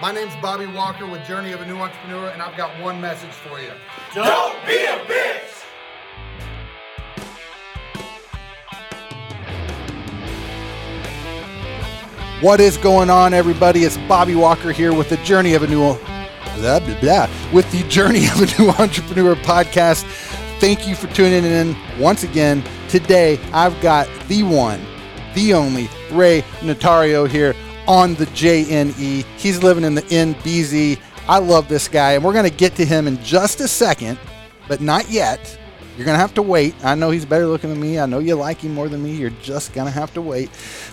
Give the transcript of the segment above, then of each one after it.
My name's Bobby Walker with Journey of a New Entrepreneur, and I've got one message for you. Don't be a bitch! What is going on, everybody? It's Bobby Walker here with the Journey of a New blah, blah, blah, with the Journey of a New Entrepreneur podcast. Thank you for tuning in once again. Today, I've got the one, the only Ray Notario here on the JNE. He's living in the NBZ. I love this guy, and we're going to get to him in just a second, but not yet. You're going to have to wait. I know he's better looking than me. I know you like him more than me. You're just going to have to wait.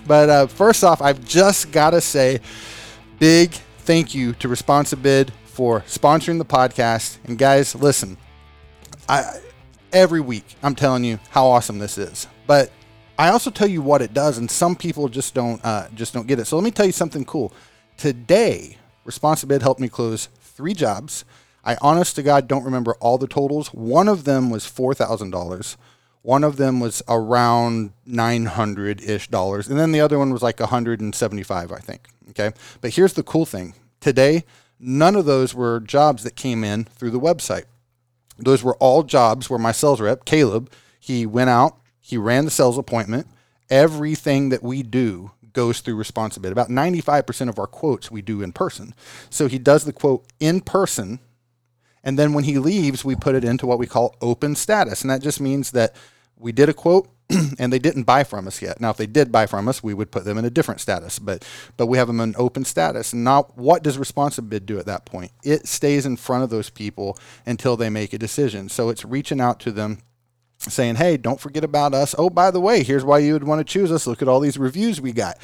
But uh, first off, I've just got to say big thank you to Responsibid for sponsoring the podcast. And guys, listen, I every week I'm telling you how awesome this is. But I also tell you what it does, and some people just don't uh, just don't get it. So let me tell you something cool. Today, Responsibid helped me close three jobs I honest to God don't remember all the totals. One of them was four thousand dollars. One of them was around nine hundred ish dollars, and then the other one was like hundred and seventy five, I think. Okay, but here's the cool thing: today, none of those were jobs that came in through the website. Those were all jobs where my sales rep, Caleb, he went out, he ran the sales appointment. Everything that we do goes through Responsibid. About 95% of our quotes we do in person. So he does the quote in person and then when he leaves, we put it into what we call open status. And that just means that we did a quote and they didn't buy from us yet. Now, if they did buy from us, we would put them in a different status, but but we have them in open status. And now, what does Responsibid do at that point? It stays in front of those people until they make a decision. So it's reaching out to them saying, hey, don't forget about us. Oh, by the way, here's why you would want to choose us. Look at all these reviews we got.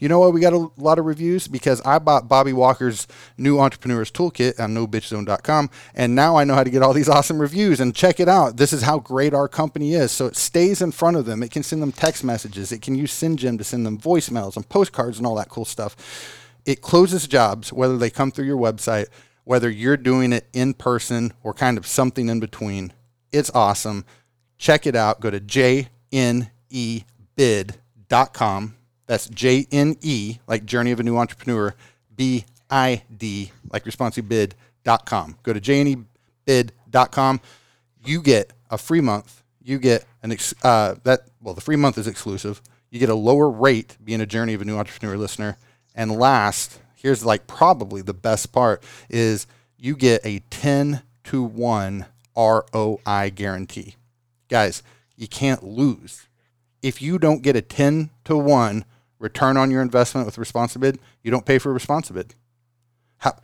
You know why we got a lot of reviews? Because I bought Bobby Walker's new entrepreneurs toolkit on nobitchzone.com, and now I know how to get all these awesome reviews. And check it out. This is how great our company is. So it stays in front of them. It can send them text messages. It can use SendJim to send them voicemails and postcards and all that cool stuff. It closes jobs, whether they come through your website, whether you're doing it in person or kind of something in between. It's awesome check it out. Go to jnebid.com. That's J N E, like Journey of a New Entrepreneur, B I D, like responsibid.com. Go to jnebid.com. You get a free month. You get an ex- uh, that well, the free month is exclusive. You get a lower rate being a Journey of a New Entrepreneur listener. And last, here's like probably the best part is you get a 10 to 1 ROI guarantee. Guys, you can't lose. If you don't get a 10 to 1 return on your investment with Responsibid, you don't pay for Responsibid. How,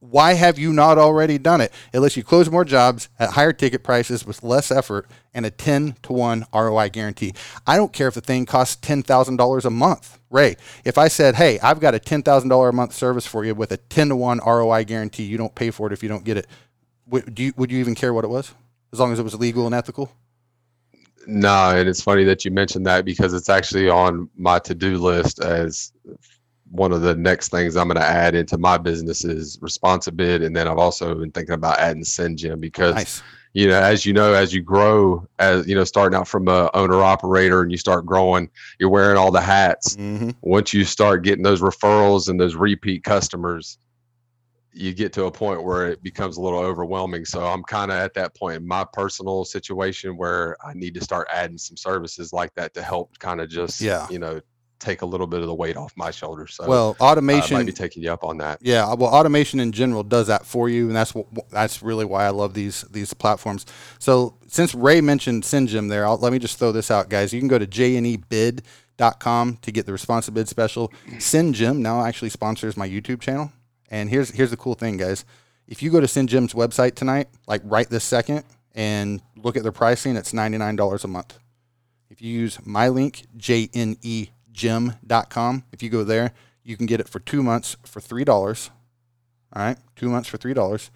why have you not already done it? It lets you close more jobs at higher ticket prices with less effort and a 10 to 1 ROI guarantee. I don't care if the thing costs $10,000 a month. Ray, if I said, hey, I've got a $10,000 a month service for you with a 10 to 1 ROI guarantee, you don't pay for it if you don't get it, would you, would you even care what it was? As long as it was legal and ethical? No, and it's funny that you mentioned that because it's actually on my to-do list as one of the next things I'm going to add into my business is Responsibid, and then I've also been thinking about adding SendJim because nice. you know, as you know, as you grow, as you know, starting out from a owner operator and you start growing, you're wearing all the hats. Mm-hmm. Once you start getting those referrals and those repeat customers, you get to a point where it becomes a little overwhelming. So I'm kind of at that point in my personal situation where I need to start adding some services like that to help kind of just, yeah. you know, take a little bit of the weight off my shoulders. So well, automation uh, might be taking you up on that. Yeah, well, automation in general does that for you, and that's what that's really why I love these these platforms. So since Ray mentioned SendJim there, I'll, let me just throw this out, guys. You can go to jnebid.com to get the Responsibid special. SendJim now actually sponsors my YouTube channel. And here's here's the cool thing, guys. If you go to SendJim's website tonight, like right this second, and look at their pricing, it's ninety nine dollars a month. If you use my link, jnegym.com, if you go there, you can get it for two months for three dollars. All right, two months for three dollars,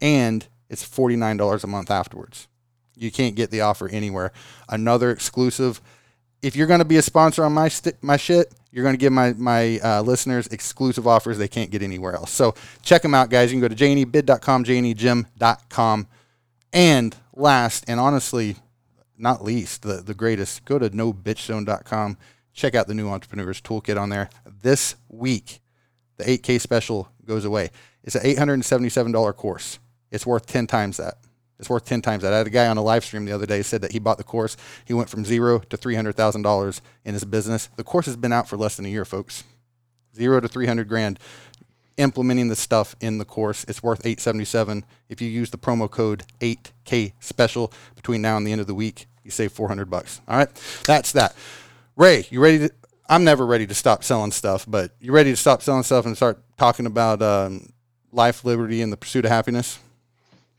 and it's forty nine dollars a month afterwards. You can't get the offer anywhere. Another exclusive. If you're going to be a sponsor on my st- my shit, you're going to give my my uh, listeners exclusive offers they can't get anywhere else. So check them out, guys. You can go to jnebid.com, jnegym.com, and last and honestly, not least, the the greatest, go to nobitchzone.com. Check out the new entrepreneurs toolkit on there. This week, the 8K special goes away. It's an $877 course. It's worth 10 times that. It's worth 10 times that. I had a guy on a live stream the other day said that he bought the course. He went from zero to $300,000 in his business. The course has been out for less than a year, folks. Zero to 300 grand implementing the stuff in the course. It's worth 877. If you use the promo code 8K special between now and the end of the week, you save 400 bucks. All right. That's that. Ray, you ready to I'm never ready to stop selling stuff, but you ready to stop selling stuff and start talking about um, life, liberty, and the pursuit of happiness?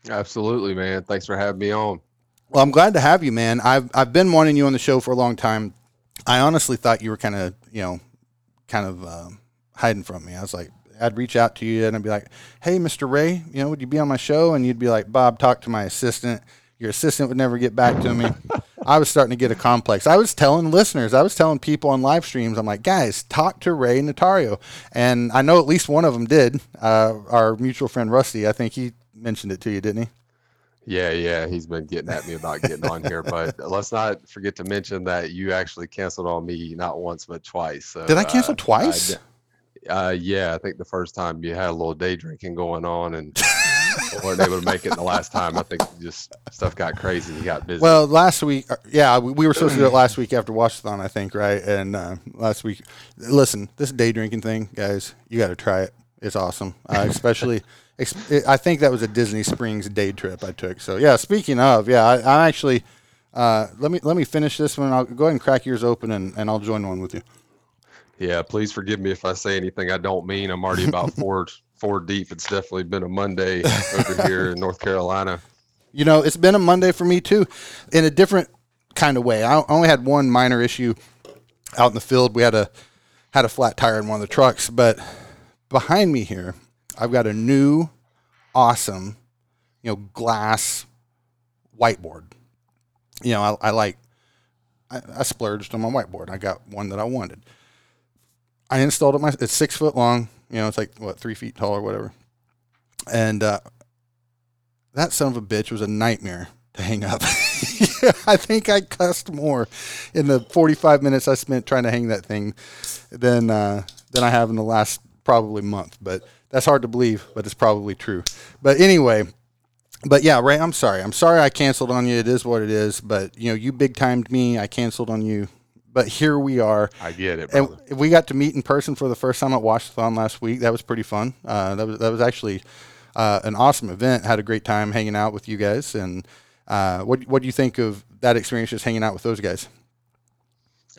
Absolutely, man. Thanks for having me on. Well, I'm glad to have you, man. I've I've been wanting you on the show for a long time. I honestly thought you were kind of, you know, kind of uh, hiding from me. I was like, I'd reach out to you and I'd be like, "Hey, Mr. Ray, you know, would you be on my show?" And you'd be like, "Bob, talk to my assistant." Your assistant would never get back to me. I was starting to get a complex. I was telling listeners, I was telling people on live streams, I'm like, guys, talk to Ray Notario. And I know at least one of them did. Uh, our mutual friend Rusty, I think he mentioned it to you, didn't he? Yeah, yeah, he's been getting at me about getting on here, but let's not forget to mention that you actually canceled on me not once but twice. So, Did I cancel uh, twice? I, uh, yeah, I think the first time you had a little day drinking going on and weren't able to make it. The last time, I think just stuff got crazy. You got busy. Well, last week, uh, yeah, we, we were supposed to do it last week after Washathon, I think, right? And uh, last week, listen, this day drinking thing, guys, you got to try it. It's awesome, uh, especially. I think that was a Disney Springs day trip I took. So yeah, speaking of, yeah, I, I actually uh, let me let me finish this one. I'll go ahead and crack yours open, and, and I'll join one with you. yeah, please forgive me if I say anything I don't mean. I'm already about four four deep. It's definitely been a Monday over here in North Carolina. You know, it's been a Monday for me too, in a different kind of way. I only had one minor issue out in the field. We had a had a flat tire in one of the trucks, but behind me here, I've got a new, awesome, you know, glass whiteboard. You know, I, I like. I, I splurged on my whiteboard. I got one that I wanted. I installed it. My it's six foot long. You know, it's like what three feet tall or whatever. And uh, that son of a bitch was a nightmare to hang up. I think I cussed more in the 45 minutes I spent trying to hang that thing than uh, than I have in the last probably month. But that's hard to believe, but it's probably true. But anyway, but yeah, Ray, I'm sorry. I'm sorry I canceled on you. It is what it is. But you know, you big timed me. I canceled on you. But here we are. I get it, And we got to meet in person for the first time at Washathon last week. That was pretty fun. Uh, that was that was actually uh, an awesome event. Had a great time hanging out with you guys. And uh, what what do you think of that experience, just hanging out with those guys?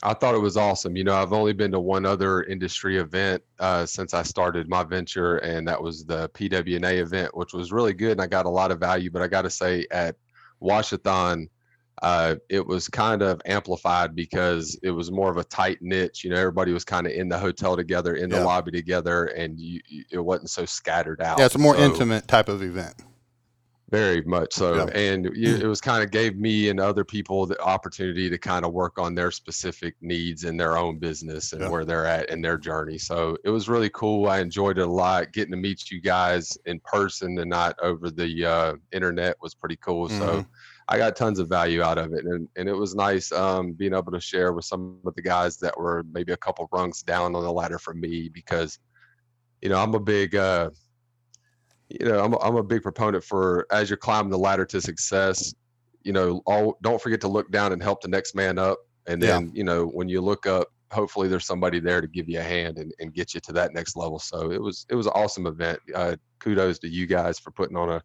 I thought it was awesome. You know, I've only been to one other industry event uh, since I started my venture, and that was the PWNA event, which was really good, and I got a lot of value. But I got to say, at Washathon, uh, it was kind of amplified because it was more of a tight niche. You know, everybody was kind of in the hotel together, in the Yeah. lobby together, and you, you, it wasn't so scattered out. Yeah, it's a more So- intimate type of event. Very much so. Yeah. And it was kind of gave me and other people the opportunity to kind of work on their specific needs in their own business and Yeah. where they're at in their journey. So it was really cool. I enjoyed it a lot. Getting to meet you guys in person and not over the uh, internet was pretty cool. Mm-hmm. So I got tons of value out of it. And, and it was nice um, being able to share with some of the guys that were maybe a couple rungs down on the ladder from me because, you know, I'm a big, uh, you know, I'm a, I'm a big proponent for as you're climbing the ladder to success, you know, all don't forget to look down and help the next man up. And Yeah. then, you know, when you look up, hopefully there's somebody there to give you a hand and, and get you to that next level. So it was it was an awesome event. Uh, kudos to you guys for putting on a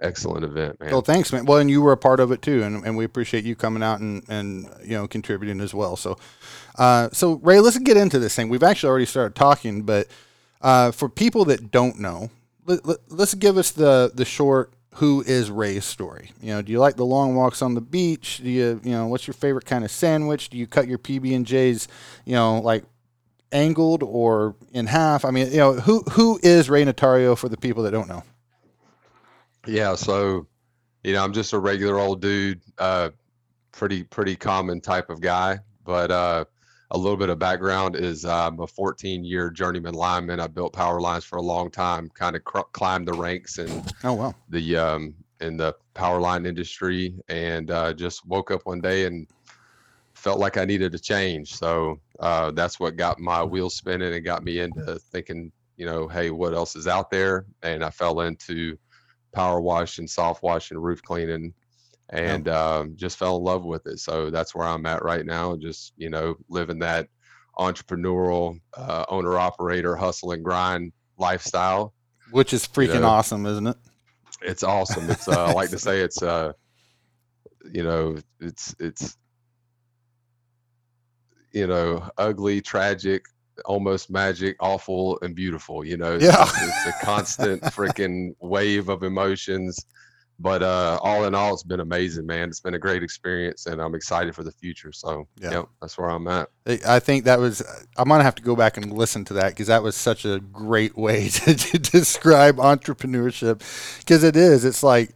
excellent event, man. Well, thanks, man. Well, and you were a part of it too, and, and we appreciate you coming out and, and you know contributing as well. So, uh, so Ray, let's get into this thing. We've actually already started talking, but uh, for people that don't know, let, let's give us the the short. Who is Ray's story? You know, do you like the long walks on the beach? Do you, you know, what's your favorite kind of sandwich? Do you cut your PB and J's, you know, like angled or in half? I mean, you know, who who is Ray Notario for the people that don't know? Yeah, so you know, I'm just a regular old dude, uh, pretty pretty common type of guy. But uh, a little bit of background is I'm a 14 year journeyman lineman. I built power lines for a long time, kind of cr- climbed the ranks in Oh wow, the um, in the power line industry, and uh, just woke up one day and felt like I needed a change. So uh, that's what got my wheels spinning and got me into thinking you know, hey, what else is out there? And I fell into power wash and soft wash and roof cleaning and um, just fell in love with it. So that's where I'm at right now. Just, you know, living that entrepreneurial uh, owner operator hustle and grind lifestyle. Which is freaking know, awesome, isn't it? It's awesome. It's uh, I like to say it's uh, you know, it's it's you know, ugly, tragic, almost magic, awful, and beautiful. You know, yeah, it's, it's a constant freaking wave of emotions. But uh, all in all, it's been amazing, man. It's been a great experience, and I'm excited for the future. So, yeah, yep, that's where I'm at. I think that was. I'm gonna have to go back and listen to that because that was such a great way to, to describe entrepreneurship. Because it is. It's like,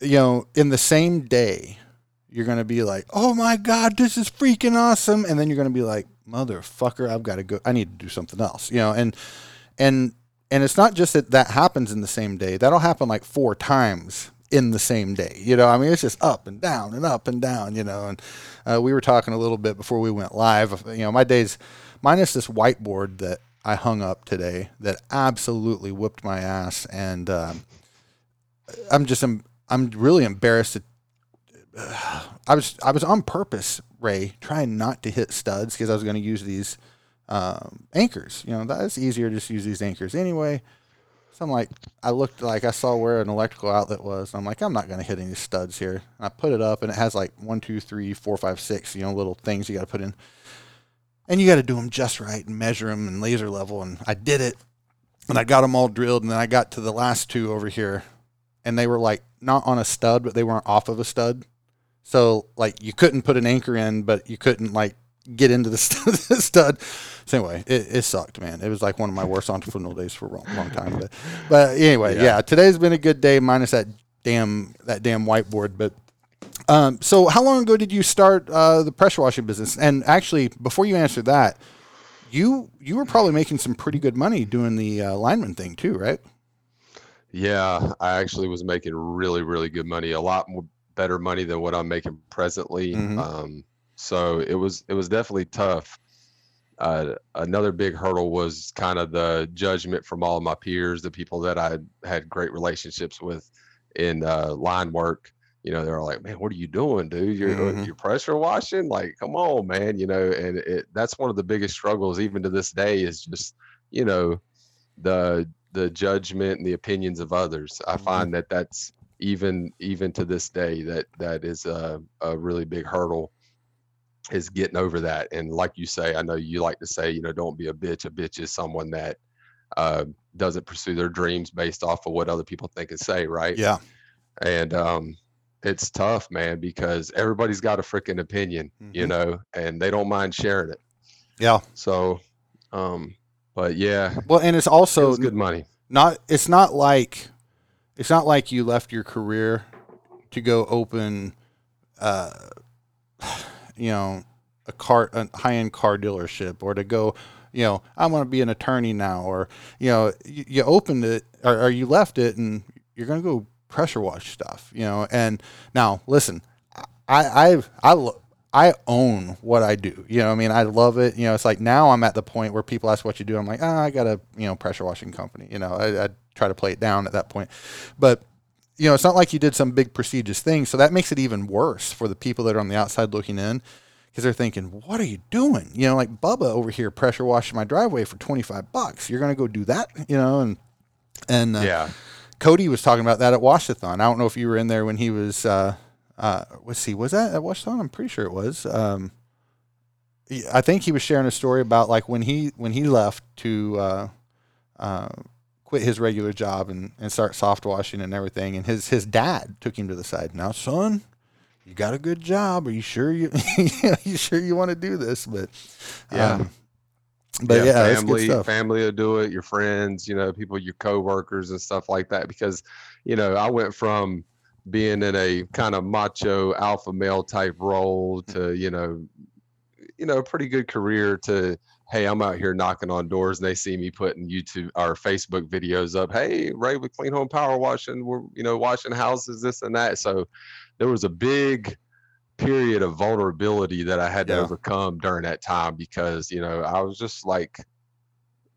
you know, in the same day, you're gonna be like, "Oh my god, this is freaking awesome," and then you're gonna be like, "Motherfucker, I've got to go. I need to do something else." You know, and and and it's not just that that happens in the same day. That'll happen like four times in the same day. You know, I mean, it's just up and down and up and down. You know, and uh, we were talking a little bit before we went live. You know, my days, minus this whiteboard that I hung up today that absolutely whipped my ass, and um, I'm just I'm, I'm really embarrassed. To, uh, I was I was on purpose, Ray, trying not to hit studs because I was going to use these um, anchors. You know, that's easier to just use these anchors anyway. So I'm like, I looked like I saw where an electrical outlet was. I'm like, I'm not going to hit any studs here. And I put it up, and it has like one, two, three, four, five, six, you know, little things you got to put in. And you got to do them just right and measure them and laser level. And I did it, and I got them all drilled. And then I got to the last two over here, and they were like not on a stud, but they weren't off of a stud. So like you couldn't put an anchor in, but you couldn't like get into the stud. So anyway, it, it, sucked, man. It was like one of my worst entrepreneurial days for a long, long time. But, but anyway, yeah. yeah. today's been a good day, minus that damn that damn whiteboard. But um, so how long ago did you start uh, the pressure washing business? And actually, before you answer that, you you were probably making some pretty good money doing the uh, lineman thing too, right? Yeah, I actually was making really really good money, a lot more better money than what I'm making presently. Mm-hmm. Um, so it was it was definitely tough. Uh, another big hurdle was kind of the judgment from all of my peers, the people that I had great relationships with in uh, line work. You know, they're like, "Man, what are you doing, dude? You're uh, mm-hmm. you're pressure washing? Like, come on, man!" You know, and it, that's one of the biggest struggles, even to this day, is just you know the the judgment and the opinions of others. I mm-hmm. find that that's even even to this day that that is a, a really big hurdle is getting over that. And like you say, I know you like to say, you know, don't be a bitch. A bitch is someone that uh, doesn't pursue their dreams based off of what other people think and say, right? Yeah. And um, it's tough, man, because everybody's got a freaking opinion, mm-hmm. you know, and they don't mind sharing it. Yeah. So, um, but yeah. Well, and it's also it good money. Not. It's not like. It's not like you left your career to go open. Uh, you know, a car, a high end car dealership, or to go, you know, I want to be an attorney now, or you know, you, you opened it or, or you left it, and you're gonna go pressure wash stuff, you know. And now, listen, I I I I own what I do. You know, I mean, I love it. You know, it's like now I'm at the point where people ask what you do. I'm like, ah, I got a you know pressure washing company. You know, I, I try to play it down at that point, but you know, it's not like you did some big prestigious thing. So that makes it even worse for the people that are on the outside looking in because they're thinking, what are you doing? You know, like Bubba over here pressure washing my driveway for 25 bucks. You're going to go do that, you know? And, and, uh, yeah. Cody was talking about that at Washathon. I don't know if you were in there when he was, uh, uh, let's see, was that at Washathon? I'm pretty sure it was. Um, I think he was sharing a story about like when he, when he left to, uh, uh, quit his regular job and, and start soft washing and everything. And his, his dad took him to the side. Now, son, you got a good job. Are you sure you, you sure you want to do this? But, yeah. Um, but yeah, yeah family, family will do it. Your friends, you know, people, your coworkers and stuff like that. Because, you know, I went from being in a kind of macho alpha male type role to, you know, you know, a pretty good career to hey, I'm out here knocking on doors and they see me putting YouTube or Facebook videos up. Hey, Ray with Clean Home Power Washing, we're, you know, washing houses, this and that. So there was a big period of vulnerability that I had to overcome during that time because, you know, I was just like,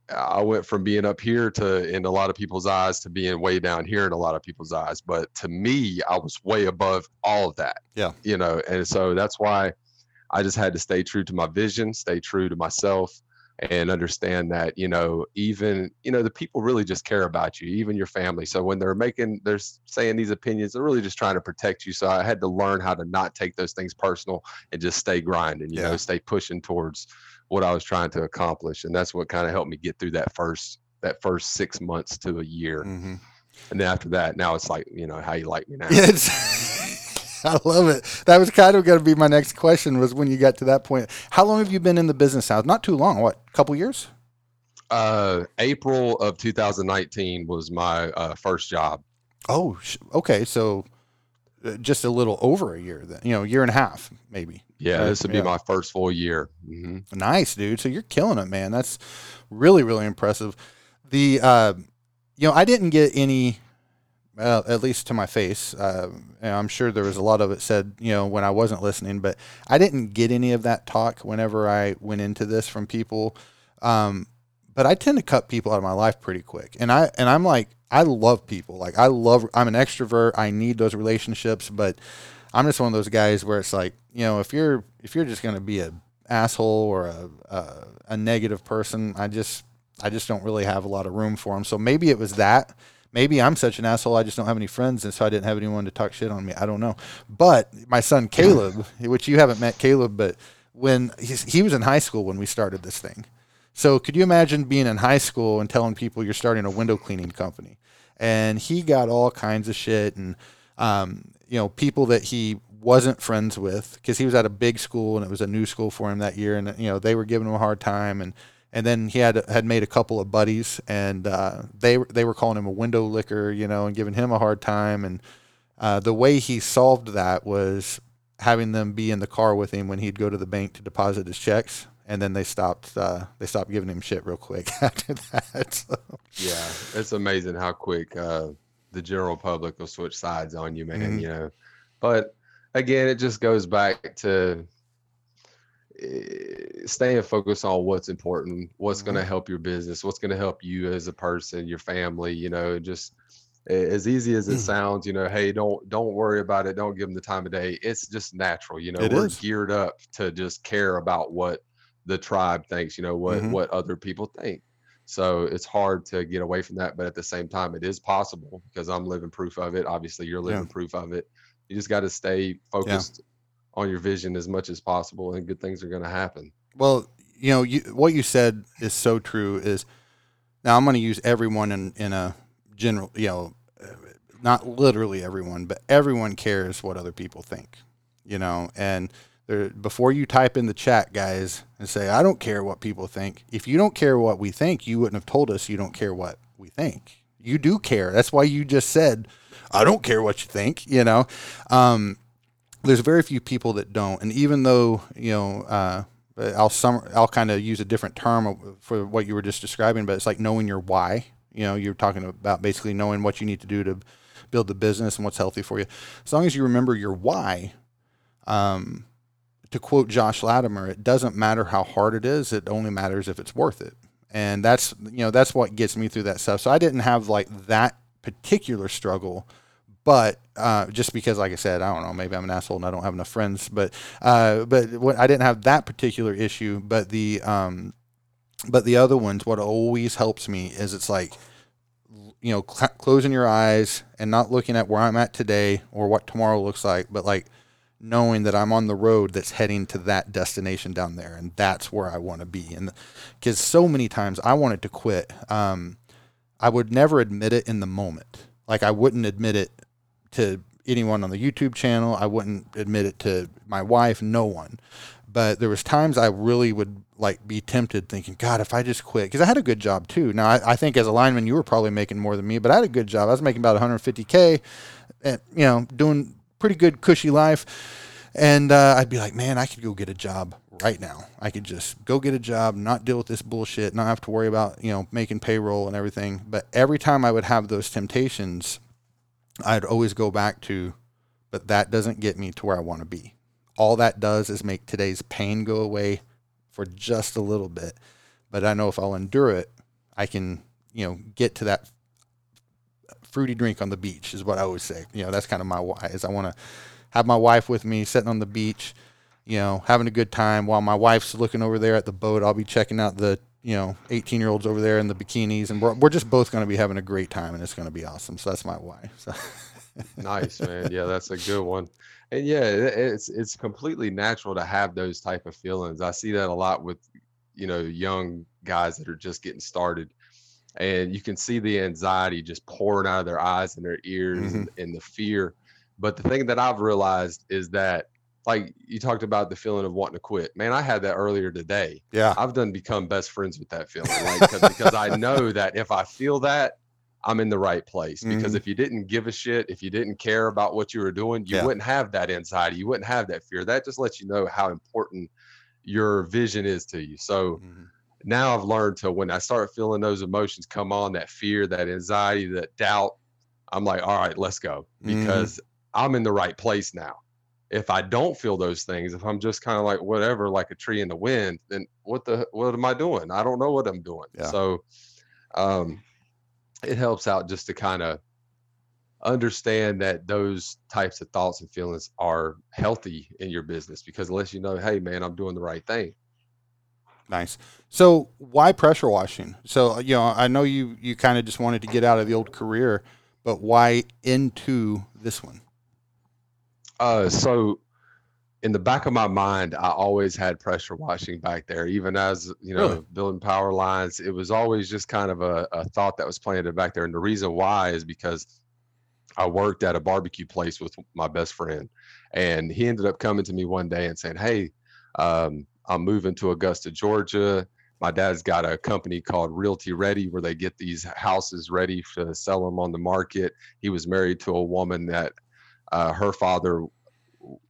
I went from being up here to in a lot of people's eyes to being way down here in a lot of people's eyes. But to me, I was way above all of that. Yeah. You know, and so that's why I just had to stay true to my vision, stay true to myself, and understand that, you know, even, you know, the people really just care about you, even your family. So when they're making, they're saying these opinions, they're really just trying to protect you. So I had to learn how to not take those things personal and just stay grinding, you Yeah. know, stay pushing towards what I was trying to accomplish. And that's what kind of helped me get through that first that first six months to a year. Mhm. And then after that, now it's like, you know, how you like me now. I love it. That was kind of going to be my next question. Was when you got to that point. How long have you been in the business now? Not too long. What? A couple years? Uh, April of 2019 was my uh, first job. Oh, okay. So uh, just a little over a year then. You know, year and a half maybe. Yeah, this would be yeah. my first full year. hmm Nice, dude. So you're killing it, man. That's really, really impressive. The, uh, you know, I didn't get any, at least to my face. Uh, I'm sure there was a lot of it said, you know, when I wasn't listening, but I didn't get any of that talk whenever I went into this from people. Um, but I tend to cut people out of my life pretty quick. And I, and I'm like, I love people. Like I love, I'm an extrovert. I need those relationships, but I'm just one of those guys where it's like, you know, if you're, if you're just going to be a asshole or a, a, a negative person, I just, I just don't really have a lot of room for them. So maybe it was that. Maybe I'm such an asshole. I just don't have any friends, and so I didn't have anyone to talk shit on me. I don't know. But my son Caleb, which you haven't met Caleb, but when he was in high school when we started this thing. So could you imagine being in high school and telling people you're starting a window cleaning company? And he got all kinds of shit and um, you know people that he wasn't friends with because he was at a big school and it was a new school for him that year, and you know they were giving him a hard time and and then he had had made a couple of buddies and uh, they they were calling him a window licker, you know, and giving him a hard time. And uh, the way he solved that was having them be in the car with him when he'd go to the bank to deposit his checks, and then they stopped uh, they stopped giving him shit real quick after that. So, Yeah, it's amazing how quick uh, the general public will switch sides on you, man. Mhm. You know, but again, it just goes back to staying focused on what's important, what's going to help your business, what's going to help you as a person, your family. You know, just as easy as it Mm. sounds, you know, hey, don't don't worry about it. Don't give them the time of day. It's just natural. You know, It we're is. geared up to just care about what the tribe thinks. You know, what Mhm. what other people think. So it's hard to get away from that, but at the same time, it is possible because I'm living proof of it. Obviously, you're Yeah. living proof of it. You just got to stay focused on your vision as much as possible, and good things are going to happen. well, you know, you, what you said is so true. Is now I'm going to use everyone in in a general, you know, not literally everyone, but everyone cares what other people think, you know, and. There, before you type in the chat, guys, and say, I don't care what people think. If you don't care what we think, you wouldn't have told us you don't care what we think. You do care. That's why you just said, I don't care what you think, you know? Um, there's very few people that don't. And even though, you know, uh, I'll sum, I'll kind of use a different term for what you were just describing, but it's like knowing your why. You know, you're talking about basically knowing what you need to do to build the business and what's healthy for you. As long as you remember your why, um, to quote Josh Latimer, it doesn't matter how hard it is. It only matters if it's worth it. And that's, you know, that's what gets me through that stuff. So I didn't have like that particular struggle, but uh, just because, like I said, I don't know, maybe I'm an asshole and I don't have enough friends, but, uh, but what, I didn't have that particular issue, but the, um, but the other ones, what always helps me is it's like, you know, cl- closing your eyes and not looking at where I'm at today or what tomorrow looks like, but like knowing that I'm on the road that's heading to that destination down there, and that's where I want to be. And because so many times I wanted to quit, um, I would never admit it in the moment. Like I wouldn't admit it to anyone on the YouTube channel. I wouldn't admit it to my wife, no one. But there was times I really would like be tempted, thinking, God, if I just quit, because I had a good job too. Now I, I think as a lineman, you were probably making more than me, but I had a good job. I was making about 150k, and you know, doing pretty good cushy life. And uh, I'd be like, man, I could go get a job right now. I could just go get a job, not deal with this bullshit, not have to worry about you know making payroll and everything. But every time I would have those temptations, I'd always go back to, but that doesn't get me to where I want to be. All that does is make today's pain go away for just a little bit. But I know if I'll endure it, I can, you know, get to that fruity drink on the beach is what I always say. You know, that's kind of my why is I want to have my wife with me sitting on the beach, you know, having a good time while my wife's looking over there at the boat. I'll be checking out the, you know, 18 year olds over there in the bikinis and we're, we're just both going to be having a great time and it's going to be awesome. So that's my why. So. nice, man. Yeah, that's a good one. And yeah, it's it's completely natural to have those type of feelings. I see that a lot with you know young guys that are just getting started and you can see the anxiety just pouring out of their eyes and their ears mm-hmm. and, and, the fear but the thing that i've realized is that like you talked about the feeling of wanting to quit man i had that earlier today yeah i've done become best friends with that feeling like because i know that if i feel that i'm in the right place because mm-hmm. if you didn't give a shit if you didn't care about what you were doing you yeah. wouldn't have that anxiety you wouldn't have that fear that just lets you know how important your vision is to you so mm-hmm now I've learned to when I start feeling those emotions come on, that fear, that anxiety, that doubt, I'm like, all right, let's go mm-hmm. because mm-hmm. I'm in the right place now. If I don't feel those things, if I'm just kind of like whatever, like a tree in the wind, then what the what am I doing? I don't know what I'm doing. Yeah. So um it helps out just to kind of understand that those types of thoughts and feelings are healthy in your business because unless you know, hey man, I'm doing the right thing Nice. So why pressure washing? So you know, I know you you kind of just wanted to get out of the old career, but why into this one? Uh, so in the back of my mind, I always had pressure washing back there, even as you know, really? building power lines. It was always just kind of a, a thought that was planted back there, and the reason why is because I worked at a barbecue place with my best friend, and he ended up coming to me one day and saying, "Hey." Um, I'm moving to Augusta, Georgia. My dad's got a company called Realty Ready where they get these houses ready to sell them on the market. He was married to a woman that uh, her father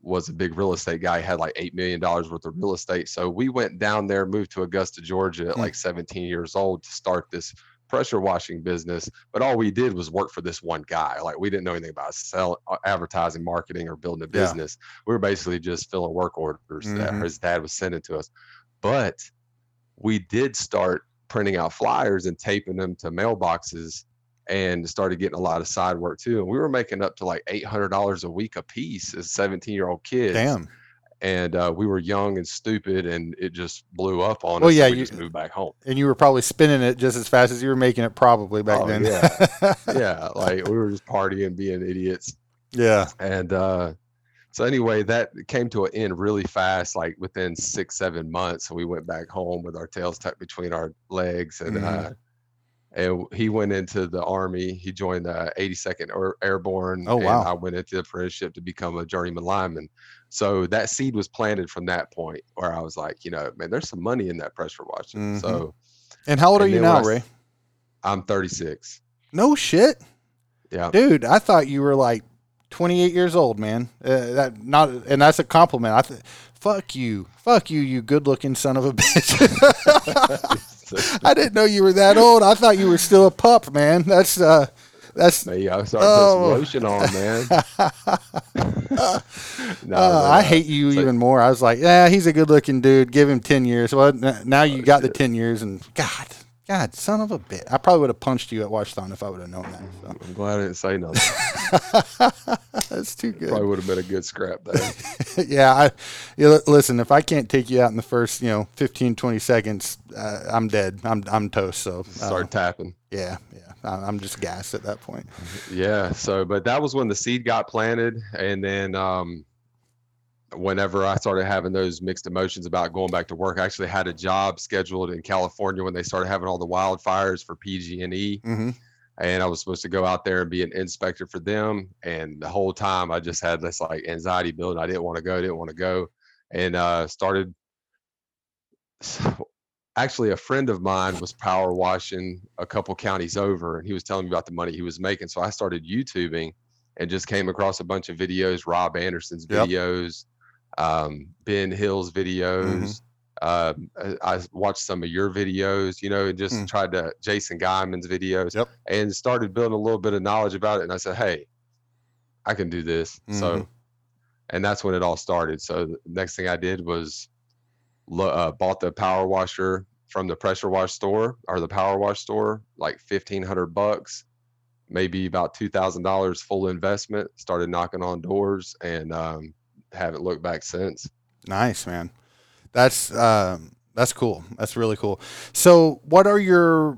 was a big real estate guy, had like $8 million worth of real estate. So we went down there, moved to Augusta, Georgia at hmm. like 17 years old to start this pressure washing business, but all we did was work for this one guy. Like we didn't know anything about sell uh, advertising, marketing, or building a business. Yeah. We were basically just filling work orders mm-hmm. that his dad was sending to us. But we did start printing out flyers and taping them to mailboxes and started getting a lot of side work too. And we were making up to like eight hundred dollars a week a piece as seventeen year old kids. Damn and uh, we were young and stupid, and it just blew up on well, us. Well, yeah, we you just moved back home. And you were probably spinning it just as fast as you were making it, probably back oh, then. yeah, yeah, like we were just partying, being idiots. Yeah, and uh, so anyway, that came to an end really fast. Like within six, seven months, So we went back home with our tails tucked between our legs, and. Mm-hmm. Uh, and he went into the army. He joined the 82nd Airborne. Oh wow! I went into the apprenticeship to become a journeyman lineman. So that seed was planted from that point, where I was like, you know, man, there's some money in that pressure washing. Mm-hmm. So, and how old are you now, Ray? I'm 36. No shit. Yeah, dude, I thought you were like 28 years old, man. Uh, that not, and that's a compliment. I th- fuck you, fuck you, you good-looking son of a bitch. I didn't know you were that old. I thought you were still a pup, man. That's uh, that's. Me, I started oh. putting some lotion on, man. no, uh, I hate you even like, more. I was like, yeah, he's a good-looking dude. Give him ten years. Well, now you oh, got the ten years, and God, God, son of a bit. I probably would have punched you at Washathon if I would have known that. So. I'm glad I didn't say nothing. That's too good. Probably would have been a good scrap there. yeah, I you listen, if I can't take you out in the first, you know, 15, 20 seconds, uh, I'm dead. I'm I'm toast. So uh, start tapping. Yeah, yeah. I'm just gassed at that point. Yeah. So, but that was when the seed got planted, and then um, whenever I started having those mixed emotions about going back to work, I actually had a job scheduled in California when they started having all the wildfires for PG&E. Mm-hmm. And I was supposed to go out there and be an inspector for them. And the whole time I just had this like anxiety building. I didn't want to go, didn't want to go. And uh, started. Actually, a friend of mine was power washing a couple counties over, and he was telling me about the money he was making. So I started YouTubing and just came across a bunch of videos, Rob Anderson's videos, um, Ben Hill's videos. Mm-hmm. Uh, I watched some of your videos, you know, and just mm. tried to Jason Guyman's videos yep. and started building a little bit of knowledge about it. And I said, Hey, I can do this. Mm-hmm. So, and that's when it all started. So the next thing I did was uh, bought the power washer from the pressure wash store or the power wash store, like fifteen hundred bucks, maybe about two thousand dollars full investment. Started knocking on doors and um, haven't looked back since. Nice, man. That's um, that's cool. That's really cool. So, what are your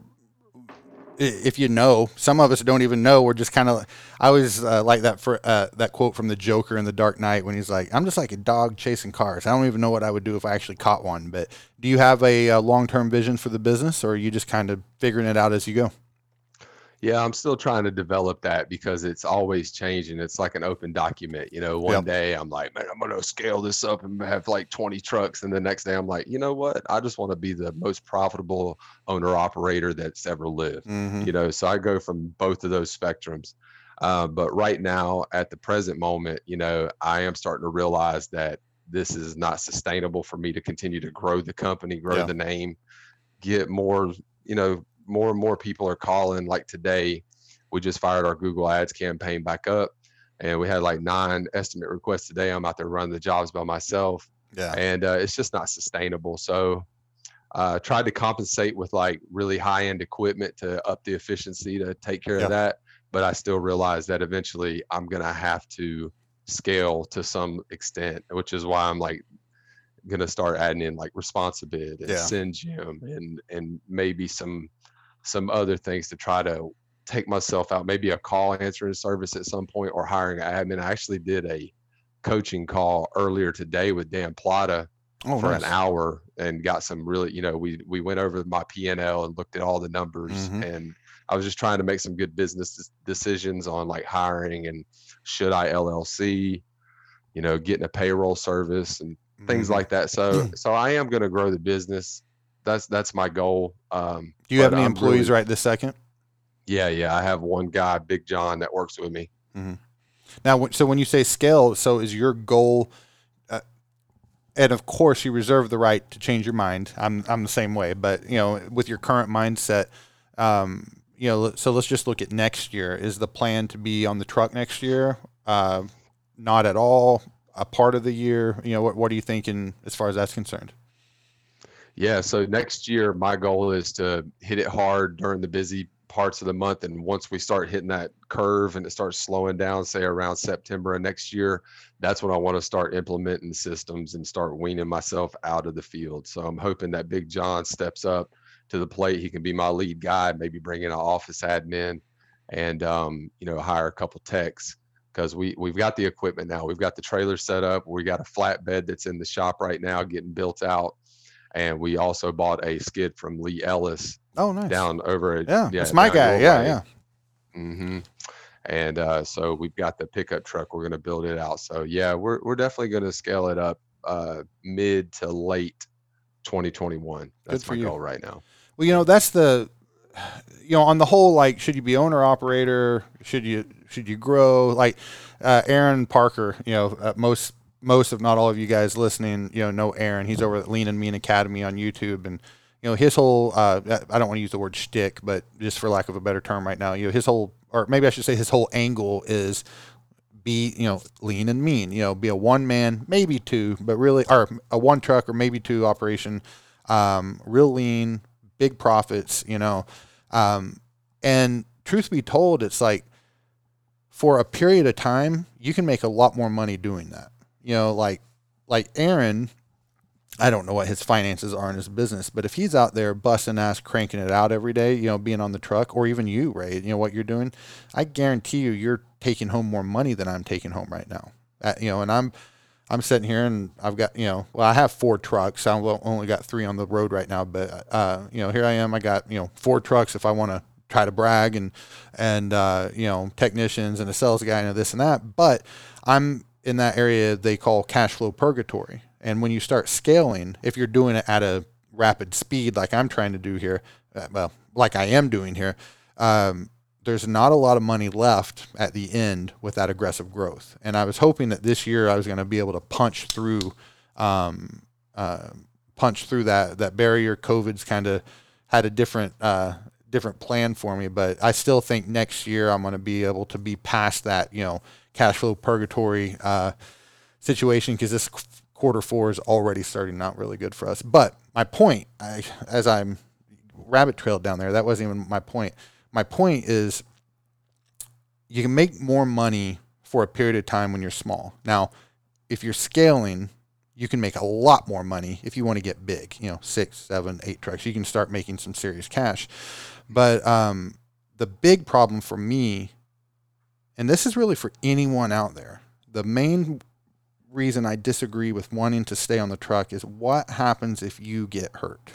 if you know, some of us don't even know. We're just kind of. I always uh, like that for uh, that quote from the Joker in The Dark Knight when he's like, "I'm just like a dog chasing cars. I don't even know what I would do if I actually caught one." But do you have a, a long term vision for the business, or are you just kind of figuring it out as you go? Yeah, I'm still trying to develop that because it's always changing. It's like an open document. You know, one Yep. day I'm like, man, I'm going to scale this up and have like 20 trucks. And the next day I'm like, you know what? I just want to be the most profitable owner operator that's ever lived. Mm-hmm. You know, so I go from both of those spectrums. Uh, but right now, at the present moment, you know, I am starting to realize that this is not sustainable for me to continue to grow the company, grow Yeah. the name, get more, you know, more and more people are calling. Like today, we just fired our Google Ads campaign back up, and we had like nine estimate requests today. I'm out there running the jobs by myself, Yeah. and uh, it's just not sustainable. So, uh, tried to compensate with like really high end equipment to up the efficiency to take care Yeah. of that. But I still realize that eventually I'm gonna have to scale to some extent, which is why I'm like gonna start adding in like Responsibid and Yeah. SendJim and and maybe some some other things to try to take myself out. Maybe a call answering service at some point or hiring an admin. I actually did a coaching call earlier today with Dan Plata Oh, for nice. an hour and got some really, you know, we we went over my P and looked at all the numbers Mhm. and I was just trying to make some good business decisions on like hiring and should I LLC, you know, getting a payroll service and things Mhm. like that. So so I am going to grow the business. That's that's my goal. Um, Do you have any I'm employees really- right this second? Yeah, yeah. I have one guy, Big John, that works with me. Now, so when you say scale, so is your goal, uh, and of course you reserve the right to change your mind. I'm I'm the same way, but you know, with your current mindset, um, you know, so let's just look at next year. Is the plan to be on the truck next year? Uh, not at all. A part of the year. You know, what what are you thinking as far as that's concerned? Yeah, so next year my goal is to hit it hard during the busy parts of the month and once we start hitting that curve and it starts slowing down say around September of next year, that's when I want to start implementing systems and start weaning myself out of the field. So I'm hoping that Big John steps up to the plate. He can be my lead guy, maybe bring in an office admin and um, you know, hire a couple techs because we we've got the equipment now. We've got the trailer set up. We got a flatbed that's in the shop right now getting built out and we also bought a skid from Lee Ellis Oh, nice. down over at yeah, it's my guy. Yeah, yeah. Mm-hmm. And uh, so we've got the pickup truck. We're going to build it out. So yeah, we're we're definitely going to scale it up uh, mid to late 2021. That's my you. goal right now. Well, you know, that's the you know, on the whole, like, should you be owner operator? Should you should you grow? Like, uh, Aaron Parker, you know, uh, most most if not all of you guys listening, you know, know Aaron. He's over at Lean and Mean Academy on YouTube, and you know, his whole uh, I don't want to use the word shtick, but just for lack of a better term, right now, you know, his whole or maybe I should say his whole angle is be you know lean and mean you know be a one man maybe two but really or a one truck or maybe two operation. Um, real lean big profits you know. Um, and truth be told it's like for a period of time you can make a lot more money doing that you know like like aaron i don't know what his finances are in his business but if he's out there busting ass cranking it out every day you know being on the truck or even you ray you know what you're doing i guarantee you you're taking home more money than i'm taking home right now. Uh, you know and i'm i'm sitting here and i've got you know well i have four trucks. I've only got three on the road right now but uh, you know here i am. I got you know four trucks if i want to try to brag and and uh, you know technicians and a sales guy and this and that. But i'm in that area they call cash flow purgatory. And when you start scaling if you're doing it at a rapid speed like i'm trying to do here uh, well like i am doing here um, there's not a lot of money left at the end with that aggressive growth. And i was hoping that this year i was going to be able to punch through um, uh, punch through that that barrier. Covid's kind of had a different uh, different plan for me, but I still think next year I'm going to be able to be past that, you know, cash flow purgatory uh, situation because this quarter four is already starting out really good for us. But my point, I, as I'm rabbit trailed down there, that wasn't even my point. My point is you can make more money for a period of time when you're small. Now, if you're scaling, you can make a lot more money if you want to get big, you know, six, seven, eight trucks. You can start making some serious cash. But um, the big problem for me, and this is really for anyone out there, the main reason I disagree with wanting to stay on the truck is what happens if you get hurt?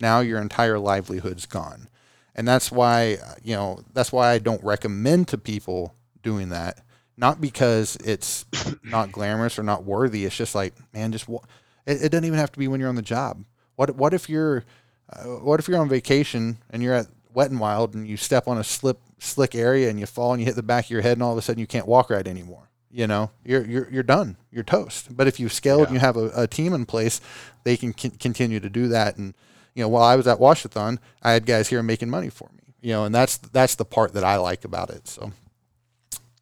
Now your entire livelihood's gone. And that's why, you know, that's why I don't recommend to people doing that. Not because it's not glamorous or not worthy. It's just like, man, just it, it doesn't even have to be when you're on the job. What what if you're uh, what if you're on vacation and you're at Wet and Wild and you step on a slip slick area and you fall and you hit the back of your head and all of a sudden you can't walk right anymore you know, you're you're you're done. You're toast. But if you've scaled yeah. and you have a, a, team in place, they can c- continue to do that. And you know, while I was at Washathon, I had guys here making money for me. You know, and that's that's the part that I like about it. So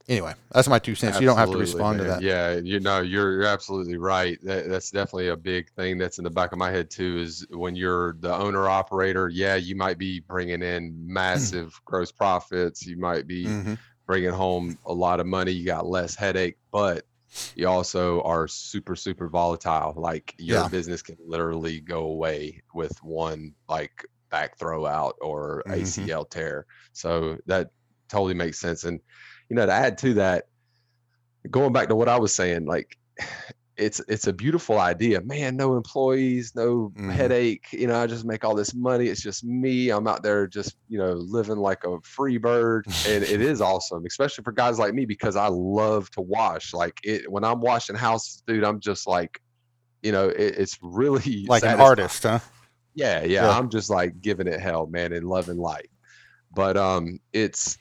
anyway, that's my two cents. Absolutely, you don't have to respond man. to that. Yeah, you know, you're you're absolutely right. That, that's definitely a big thing that's in the back of my head too. Is when you're the owner operator, yeah, you might be bringing in massive gross profits. You might be mm-hmm bringing home a lot of money. You got less headache, but you also are super super volatile. Like your yeah. business can literally go away with one like back throw out or mm-hmm. ACL tear. So that totally makes sense. And you know, to add to that, going back to what I was saying, like it's it's a beautiful idea. Man no employees no mm-hmm. headache. You know i just make all this money. It's just me. I'm out there just you know living like a free bird. And it is awesome especially for guys like me because i love to wash. Like it when i'm washing houses dude i'm just like you know it, it's really like satisfying. an artist huh? Yeah, yeah yeah. I'm just like giving it hell man in love and loving life. But um it's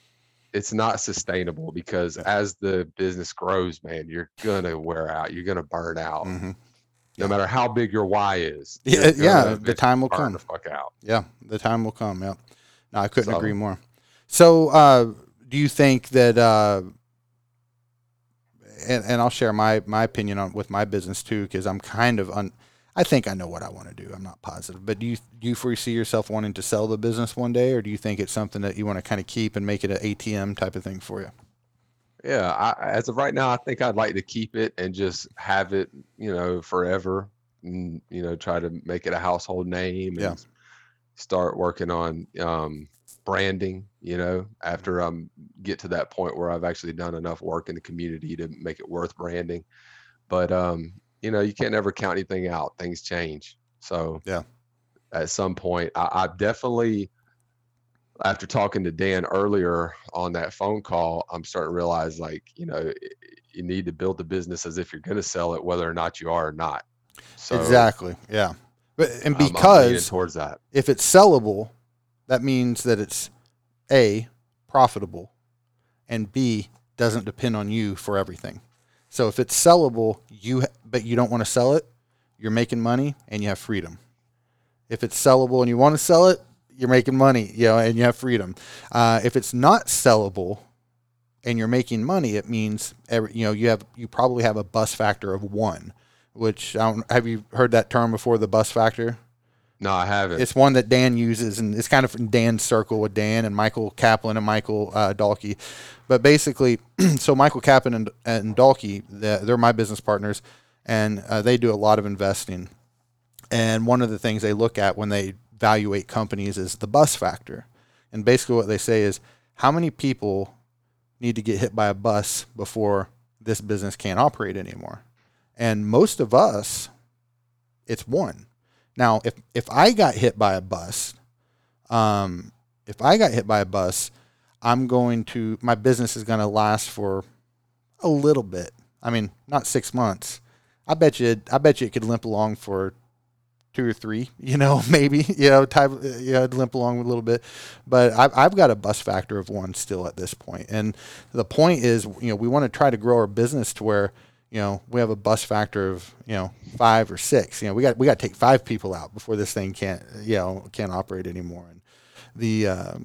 it's not sustainable because as the business grows, man, you're gonna wear out. You're gonna burn out. Mm-hmm. No matter how big your why is. Yeah, yeah. The time will come. The fuck out. Yeah, the time will come. Yeah. No, I couldn't so, agree more. So, uh, do you think that? Uh, and, and I'll share my my opinion on with my business too, because I'm kind of un, I think I know what I want to do. I'm not positive, but do you do you foresee yourself wanting to sell the business one day, or do you think it's something that you want to kind of keep and make it an ATM type of thing for you? Yeah, I, as of right now, I think I'd like to keep it and just have it, you know, forever. And, you know, try to make it a household name and yeah. start working on um, branding. You know, after I um, get to that point where I've actually done enough work in the community to make it worth branding. But um, you know, you can't ever count anything out. Things change. So yeah, at some point, I, I definitely, after talking to Dan earlier on that phone call, I'm starting to realize like, you know, you need to build the business as if you're going to sell it, whether or not you are or not. So exactly. Yeah. But, and because towards that, if it's sellable, that means that it's a profitable and B doesn't depend on you for everything. So if it's sellable, you but you don't want to sell it, you're making money and you have freedom. If it's sellable and you want to sell it, you're making money, you know, and you have freedom. Uh, if it's not sellable and you're making money, it means every, you know you have you probably have a bus factor of one. Which I don't, have you heard that term before? The bus factor. No, I haven't. It's one that Dan uses, and it's kind of in Dan's circle with Dan and Michael Kaplan and Michael uh, Dalkey. But basically, so Michael Kaplan and, and Dalkey, they're my business partners, and uh, they do a lot of investing. And one of the things they look at when they evaluate companies is the bus factor. And basically, what they say is how many people need to get hit by a bus before this business can't operate anymore? And most of us, it's one now, if if I got hit by a bus, um, if I got hit by a bus, I'm going to my business is going to last for a little bit. I mean, not six months. I bet you. I bet you it could limp along for two or three. You know, maybe you know, type. You know, limp along a little bit. But I've I've got a bus factor of one still at this point. And the point is, you know, we want to try to grow our business to where you know, we have a bus factor of, you know, five or six. You know, we got we got to take five people out before this thing can't, you know, can't operate anymore. And the uh,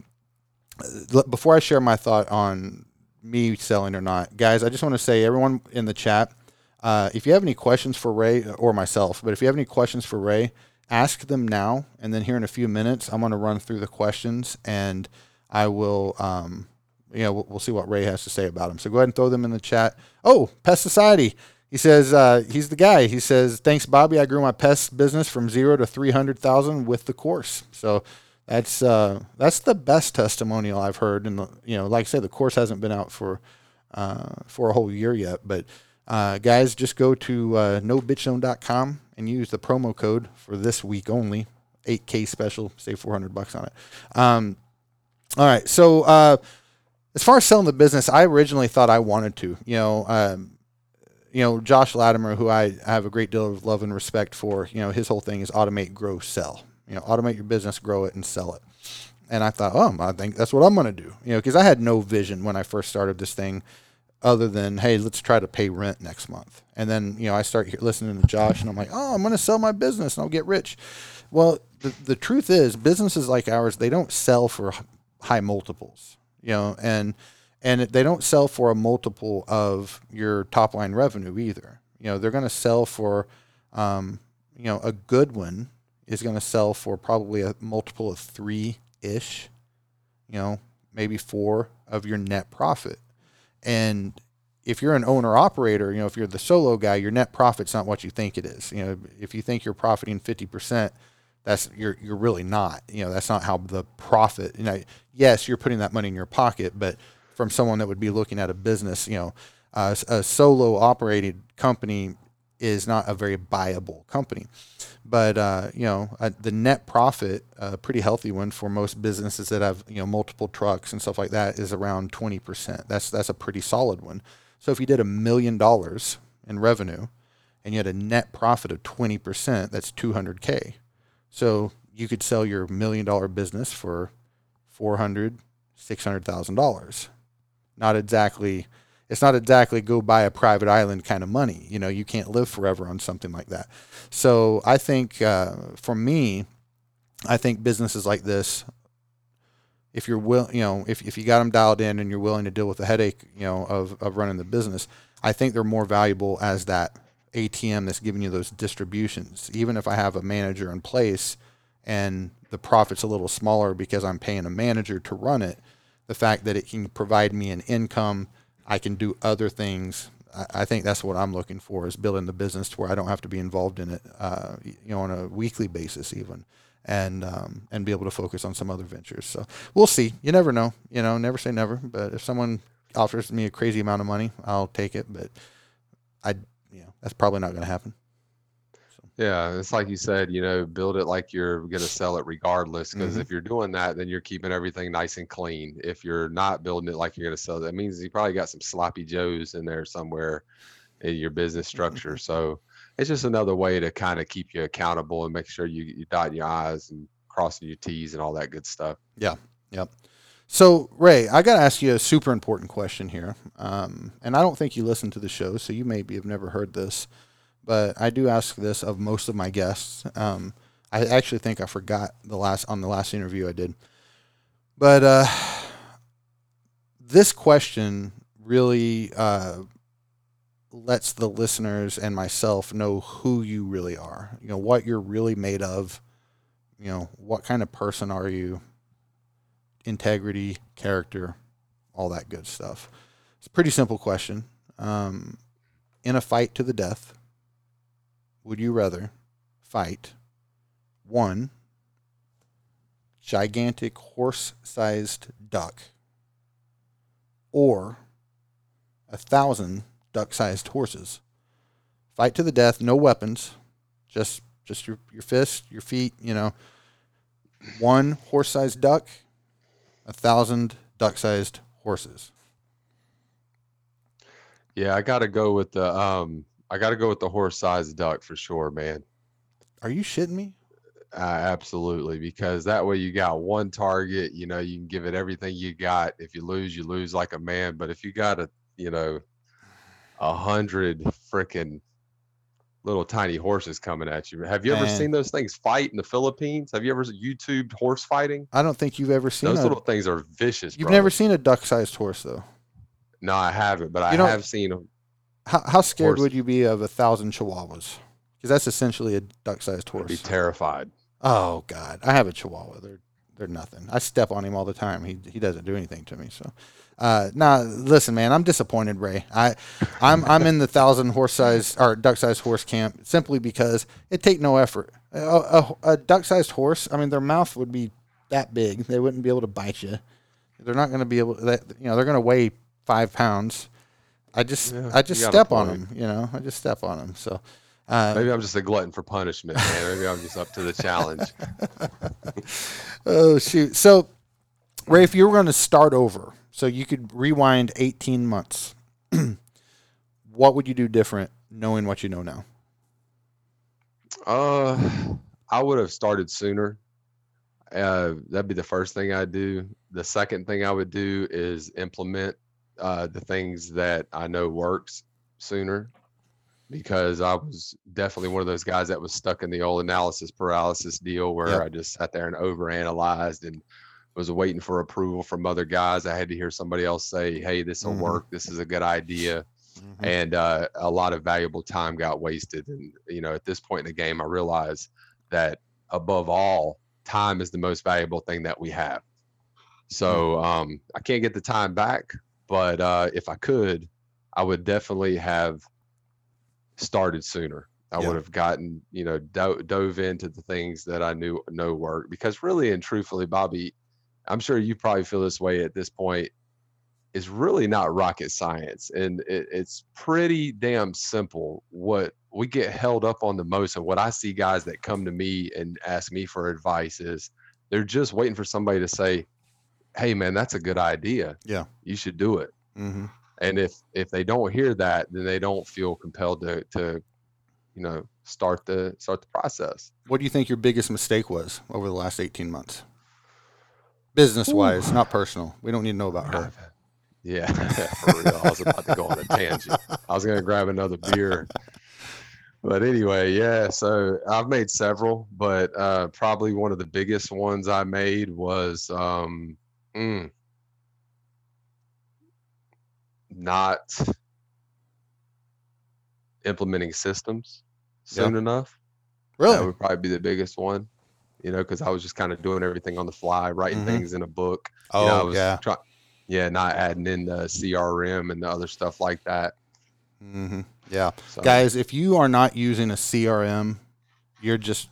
before I share my thought on me selling or not, guys, I just want to say everyone in the chat, Uh, if you have any questions for Ray or myself, but if you have any questions for Ray, ask them now, and then here in a few minutes, I'm going to run through the questions, and I will, um, you know, we'll, we'll, see what Ray has to say about them. So go ahead and throw them in the chat. Oh, Pest Society. He says uh, he's the guy. He says, "Thanks, Bobby. I grew my pest business from zero to three hundred thousand with the course." So that's uh, that's the best testimonial I've heard. And you know, like I said, the course hasn't been out for uh, for a whole year yet. But uh, guys, just go to uh, nobitchzone.com and use the promo code for this week only, 8K special, save 400 bucks on it. Um, all right, so uh, as far as selling the business, I originally thought I wanted to. You know, um, you know, Josh Latimer, who I have a great deal of love and respect for. You know, his whole thing is automate, grow, sell you know, automate your business, grow it, and sell it. And I thought, oh, I think that's what I'm going to do. You know, because I had no vision when I first started this thing, other than hey, let's try to pay rent next month. And then you know, I start listening to Josh, and I'm like, oh, I'm going to sell my business and I'll get rich. Well, the the truth is, businesses like ours, they don't sell for high multiples. You know, and and they don't sell for a multiple of your top line revenue either. You know, they're going to sell for, um, you know, a good one is going to sell for probably a multiple of three ish, you know, maybe four of your net profit. And if you're an owner operator, you know, if you're the solo guy, your net profit's not what you think it is. You know, if you think you're profiting 50%, that's you're you're really not. You know, that's not how the profit, you know, yes, you're putting that money in your pocket, but from someone that would be looking at a business, you know, uh, a solo operated company is not a very viable company. But uh, you know, uh, the net profit, a pretty healthy one for most businesses that have you know multiple trucks and stuff like that, is around twenty percent. That's that's a pretty solid one. So if you did a million dollars in revenue, and you had a net profit of twenty percent, that's two hundred k. So you could sell your million dollar business for four hundred, six hundred thousand dollars. Not exactly it's not exactly go buy a private island kind of money. You know, you can't live forever on something like that. So I think uh, for me, I think businesses like this, if you're will, you know, if, if you got them dialed in and you're willing to deal with the headache, you know, of, of running the business, I think they're more valuable as that ATM that's giving you those distributions. Even if I have a manager in place and the profit's a little smaller because I'm paying a manager to run it, the fact that it can provide me an income I can do other things. I, think that's what I'm looking for is building the business to where I don't have to be involved in it, uh, you know, on a weekly basis even, and um, and be able to focus on some other ventures. So we'll see. You never know. You know, never say never. But if someone offers me a crazy amount of money, I'll take it. But I, you know, that's probably not going to happen. Yeah, it's like you said, you know, build it like you're going to sell it regardless. Because mm-hmm. if you're doing that, then you're keeping everything nice and clean. If you're not building it like you're going to sell, that means you probably got some sloppy joes in there somewhere in your business mm-hmm. structure. So it's just another way to kind of keep you accountable and make sure you you dot your i's and crossing your t's and all that good stuff. Yeah. Yep. So Ray, I got to ask you a super important question here, um, and I don't think you listen to the show, so you maybe have never heard this but I do ask this of most of my guests. Um, I actually think I forgot the last on the last interview I did, but uh, this question really uh, lets the listeners and myself know who you really are. You know what you're really made of. You know what kind of person are you? Integrity, character, all that good stuff. It's a pretty simple question. Um, in a fight to the death, would you rather fight one gigantic horse sized duck or a thousand duck sized horses? Fight to the death, no weapons, just just your, your fist, your feet, you know. One horse sized duck, a thousand duck sized horses. Yeah, I gotta go with the um I got to go with the horse-sized duck for sure, man. Are you shitting me? Uh, absolutely, because that way you got one target. You know, you can give it everything you got. If you lose, you lose like a man. But if you got a, you know, a hundred freaking little tiny horses coming at you, have you ever seen those things fight in the Philippines? Have you ever YouTubed horse fighting? I don't think you've ever seen those a, little things are vicious. You've bro. never seen a duck-sized horse, though. No, I haven't, but you I have seen them How, how scared Horse. would you be of a thousand chihuahuas? Because that's essentially a duck-sized I'd horse. be terrified. Oh God, I have a Chihuahua. They're they're nothing. I step on him all the time. He he doesn't do anything to me. So, uh, nah. Listen, man, I'm disappointed, Ray. I, I'm I'm in the thousand horse size or duck sized horse camp simply because it take no effort. A, a, a duck sized horse. I mean, their mouth would be that big. They wouldn't be able to bite you. They're not going to be able. That you know, they're going to weigh five pounds. I just Yeah, I just you got a step on them. You know, I just step on them. So. Uh, Maybe I'm just a glutton for punishment, man. Maybe I'm just up to the challenge. Oh shoot! So, Ray, if you were going to start over, so you could rewind eighteen months, what would you do different, knowing what you know now? Uh, I would have started sooner. Uh, that'd be the first thing I'd do. The second thing I would do is implement uh, the things that I know works sooner, because I was definitely one of those guys that was stuck in the old analysis paralysis deal where Yep. I just sat there and overanalyzed and was waiting for approval from other guys. I had to hear somebody else say, "Hey, this will Mhm. work. This is a good idea." and uh, a lot of valuable time got wasted. And you know, at this point in the game, I realized that above all, time is the most valuable thing that we have. So um, I can't get the time back, but uh, if I could, I would definitely have started sooner. I Yeah. would have gotten, you know, do- dove into the things that I knew no work. Because really and truthfully, Bobby, I'm sure you probably feel this way at this point is really not rocket science and it, it's pretty damn simple what we get held up on the most and what i see guys that come to me and ask me for advice is they're just waiting for somebody to say hey man that's a good idea Yeah. you should do it Mm-hmm. and if if they don't hear that then they don't feel compelled to to you know start the start the process What do you think your biggest mistake was over the last eighteen months, business wise, not personal? We don't need to know about her. Yeah, for real. I was about to go on a tangent. I was gonna grab another beer. But anyway, yeah, so I've made several, but uh probably one of the biggest ones I made was um mm, not implementing systems soon enough. Really? That would probably be the biggest one. You know, because I was just kind of doing everything on the fly, writing Mhm. things in a book. Oh you know, I was yeah. try- yeah, not adding in the CRM and the other stuff like that. Mm-hmm. Yeah. So, Guys, if you are not using a CRM, you're just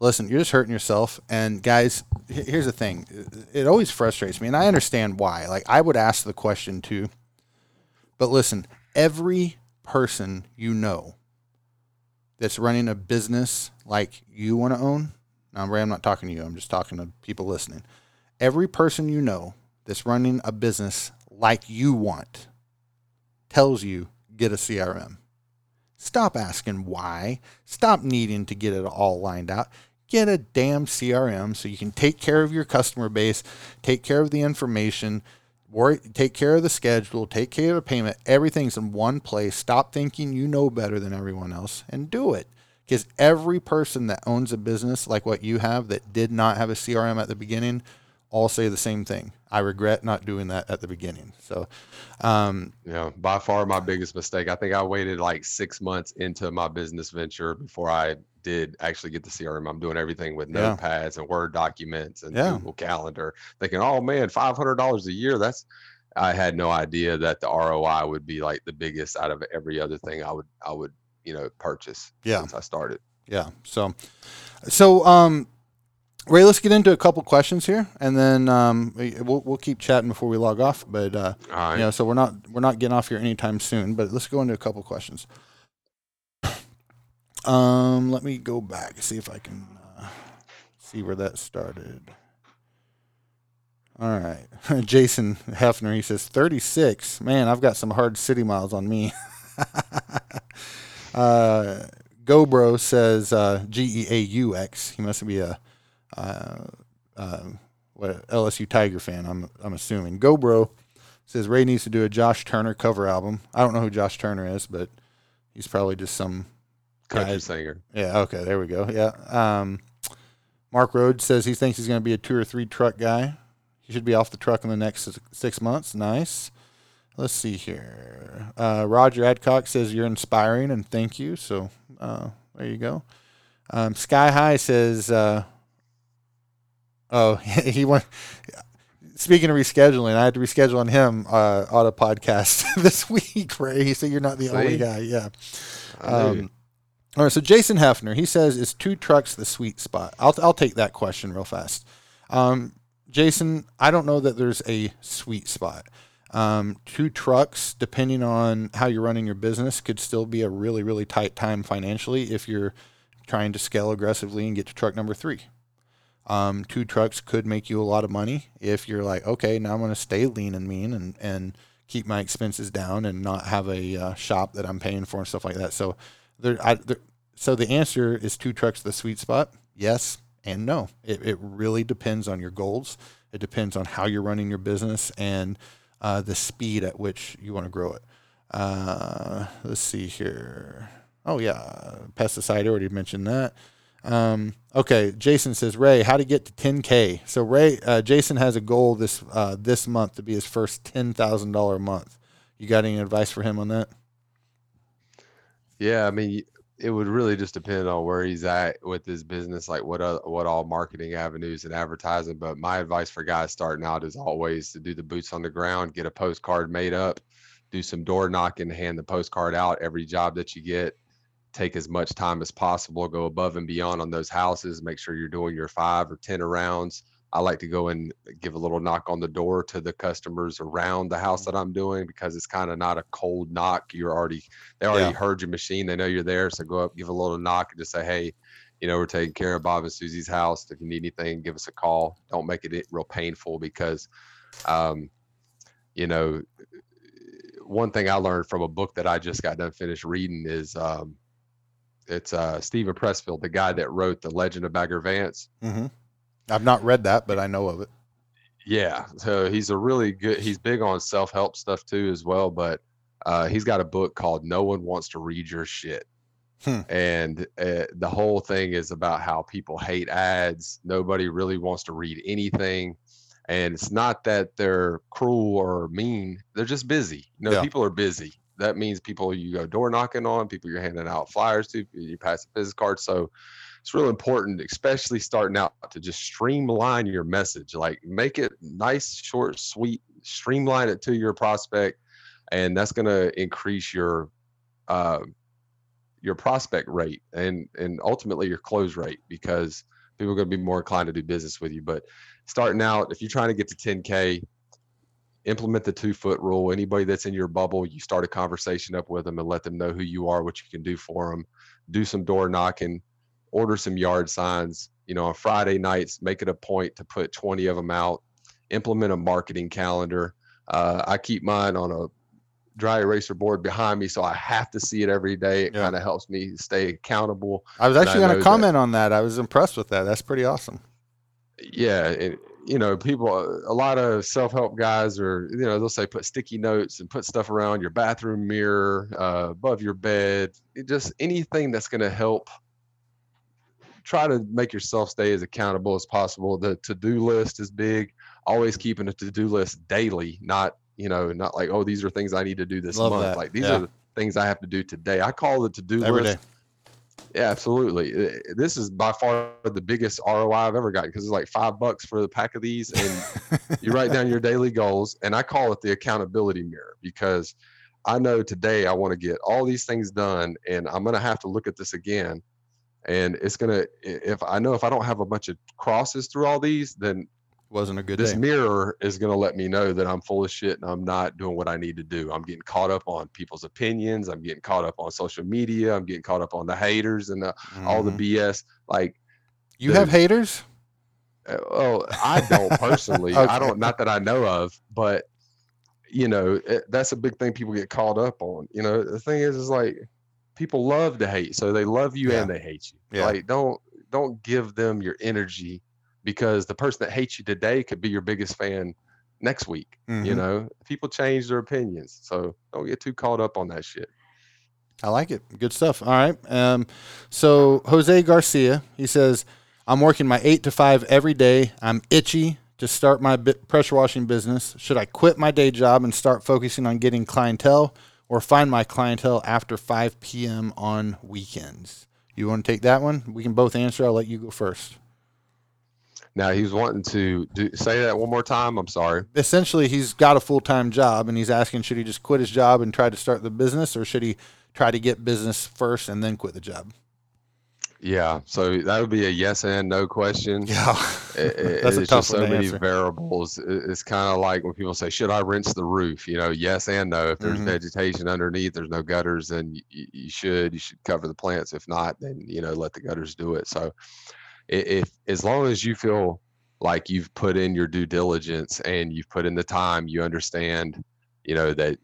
listen. You're just hurting yourself. And guys, here's the thing: it always frustrates me, and I understand why. Like I would ask the question too, but listen, every person you know that's running a business like you want to own. Now, Ray, I'm not talking to you. I'm just talking to people listening. Every person you know that's running a business like you want tells you get a CRM. Stop asking why. Stop needing to get it all lined out. Get a damn CRM so you can take care of your customer base, take care of the information, worry, take care of the schedule, take care of the payment. Everything's in one place. Stop thinking you know better than everyone else and do it. Because every person that owns a business like what you have that did not have a CRM at the beginning all say the same thing. I regret not doing that at the beginning. So, um, know, by far my biggest mistake. I think I waited like six months into my business venture before I did actually get the CRM. I'm doing everything with Yeah. notepads and Word documents and Yeah. Google Calendar, thinking, oh man, five hundred dollars a year. That's I had no idea that the ROI would be like the biggest out of every other thing I would I would, you know, purchase Yeah. since I started. Yeah. So, so um, Ray, let's get into a couple questions here, and then um, we- we'll we'll keep chatting before we log off. But uh, right. you know, so we're not we're not getting off here anytime soon. But let's go into a couple questions. Um, let me go back see if I can uh, see where that started. All right, Jason Hefner. He says thirty six. Man, I've got some hard city miles on me. uh, GoBro says uh, G E A U X. He must be a uh, uh, what LSU Tiger fan. I'm I'm assuming. GoBro says Ray needs to do a Josh Turner cover album. I don't know who Josh Turner is, but he's probably just some Country guys- singer. yeah. Okay. There we go. Yeah. Um, Mark Rhodes says he thinks he's going to be a two or three truck guy. He should be off the truck in the next six- six months. Nice. Let's see here. Uh, Roger Adcock says you're inspiring and thank you. So uh, there you go. Um, Sky High says, uh, oh, he went. Speaking of rescheduling, I had to reschedule on him uh, on a podcast this week. Ray, he said you're not the only guy. Yeah. Um, all right, so Jason Hefner, he says, is two trucks the sweet spot? I'll, I'll take that question real fast. Um, Jason, I don't know that there's a sweet spot. Um, two trucks, depending on how you're running your business, could still be a really, really tight time financially if you're trying to scale aggressively and get to truck number three. Um, two trucks could make you a lot of money if you're like, okay, now I'm going to stay lean and mean and, and keep my expenses down and not have a uh, shop that I'm paying for and stuff like that. So there, I, there, so the answer is two trucks the sweet spot. Yes and no. It, it really depends on your goals. It depends on how you're running your business and uh, the speed at which you want to grow it. Uh, let's see here. Oh yeah, pesticide. I already mentioned that. Um, okay, Jason says Ray, how to get to 10k. So Ray, uh, Jason has a goal this uh, this month to be his first ten thousand dollar month. You got any advice for him on that? Yeah, I mean, it would really just depend on where he's at with his business, like what uh, what all marketing avenues and advertising. But my advice for guys starting out is always to do the boots on the ground, get a postcard made up, do some door knocking, hand the postcard out every job that you get. Take as much time as possible, go above and beyond on those houses. Make sure you're doing your five or ten rounds. I like to go and give a little knock on the door to the customers around the house that I'm doing because it's kind of not a cold knock. You're already they already Yeah. heard your machine. They know you're there. So go up, give a little knock and just say, Hey, you know, we're taking care of Bob and Susie's house. If you need anything, give us a call. Don't make it real painful because um, you know, one thing I learned from a book that I just got done finished reading is um it's uh Steven Pressfield, the guy that wrote The Legend of Bagger Vance. Mm-hmm. I've not read that, but I know of it. Yeah, so he's a really good. He's big on self help stuff too, as well. But uh, he's got a book called "No One Wants to Read Your Shit," Hmm. and uh, the whole thing is about how people hate ads. Nobody really wants to read anything, and it's not that they're cruel or mean. They're just busy. You know, Yeah. people are busy. That means people you go door knocking on, people you're handing out flyers to, you pass a business card. So it's real important, especially starting out, to just streamline your message. Like make it nice, short, sweet, streamline it to your prospect, and that's going to increase your uh, your prospect rate and and ultimately your close rate because people are going to be more inclined to do business with you. But starting out, if you're trying to get to 10k, implement the two foot rule. Anybody that's in your bubble, you start a conversation up with them and let them know who you are, what you can do for them. Do some door knocking, order some yard signs. You know, on Friday nights, make it a point to put 20 of them out. Implement a marketing calendar. Uh, I keep mine on a dry eraser board behind me, so I have to see it every day. It Yeah. kind of helps me stay accountable. I was actually going to that- comment on that. I was impressed with that. That's pretty awesome. yeah it, you know people a lot of self-help guys are you know they'll say put sticky notes and put stuff around your bathroom mirror uh, above your bed it just anything that's going to help try to make yourself stay as accountable as possible the to-do list is big always keeping a to-do list daily not you know not like oh these are things i need to do this Love month that. like these Yeah. are the things i have to do today i call the to-do Every list day. yeah, absolutely. Uh, This is by far the biggest ROI I've ever gotten because it's like five bucks for the pack of these, and you write down your daily goals. And I call it the accountability mirror because I know today I want to get all these things done, and I'm gonna have to look at this again. And it's gonna if I know if I don't have a bunch of crosses through all these, then Wasn't a good this day. mirror is going to let me know that I'm full of shit and I'm not doing what I need to do. I'm getting caught up on people's opinions. I'm getting caught up on social media. I'm getting caught up on the haters and the, all the Mhm. BS. Like, You have haters? uh, well, I don't personally. I don't, not that I know of, but you know, it, that's a big thing people get caught up on. You know, the thing is, is like people love to hate, so they love you Yeah. and they hate you. Yeah. Like, don't don't give them your energy because the person that hates you today could be your biggest fan next week. You Mhm. know, people change their opinions, so don't get too caught up on that shit. I like it. Good stuff. All right. Um, so Jose Garcia, he says, I'm working my eight to five every day. I'm itchy to start my pressure washing business? Should I quit my day job and start focusing on getting clientele or find my clientele after 5 p.m. on weekends? You want to take that one? We can both answer. I'll let you go first. Now he was wanting to do, say that one more time. I'm sorry. Essentially, he's got a full time job and he's asking should he just quit his job and try to start the business or should he try to get business first and then quit the job? Yeah, so that would be a yes and no question. Yeah, It- That's a it's tough just so to many answer. variables. It- It's kind of like when people say, "Should I rinse the roof?" You know, yes and no. If there's Mhm. vegetation underneath, there's no gutters, then you, you should. You should cover the plants. If not, then you know let the gutters do it. So, if as long as you feel like you've put in your due diligence and you've put in the time, you understand, you know that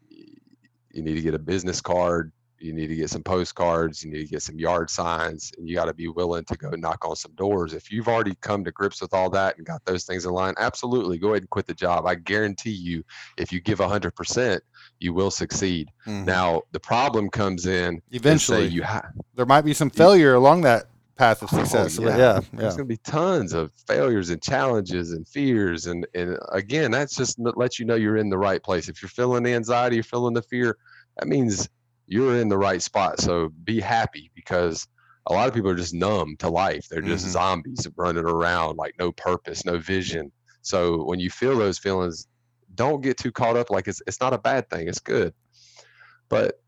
you need to get a business card. You need to get some postcards. You need to get some yard signs, and you got to be willing to go knock on some doors. If you've already come to grips with all that and got those things in line, absolutely go ahead and quit the job. I guarantee you, if you give 100%, you will succeed. Mhm. Now, the problem comes in eventually you have there might be some failure along that path of Oh, success. but yeah. yeah, yeah. there's going to be tons of failures and challenges and fears and and again that's just lets you know you're in the right place if you're feeling the anxiety you're feeling the fear that means you're in the right spot. So be happy because a lot of people are just numb to life. They're just Mhm. zombies running around like no purpose no vision. So when you feel those feelings don't get too caught up. Like it's it's not a bad thing. It's good. But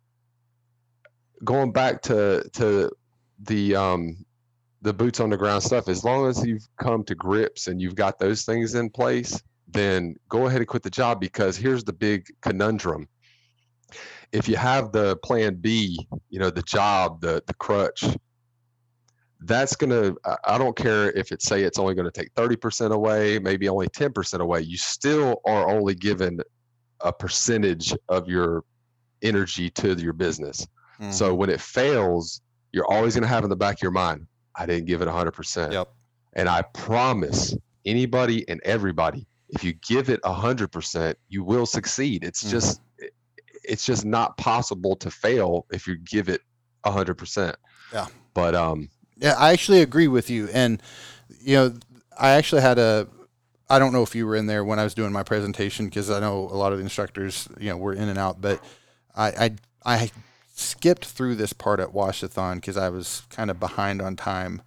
going back to to the um the boots on the ground stuff as long as you've come to grips and you've got those things in place then go ahead and quit the job because here's the big conundrum if you have the plan b you know the job the the crutch that's going to i don't care if it say it's only going to take 30% away maybe only 10% away you still are only given a percentage of your energy to your business so Mhm. when it fails, you're always going to have in the back of your mind, I didn't give it 100%. Yep. And I promise anybody and everybody, if you give it 100%, you will succeed. It's Mhm. just it's just not possible to fail if you give it 100%. Yeah. But um Yeah, I actually agree with you. And, you know, I actually had a, I don't know if you were in there when I was doing my presentation because I know a lot of the instructors, you know, were in and out, but I, I, I skipped through this part at Washathon because I was kind of behind on time.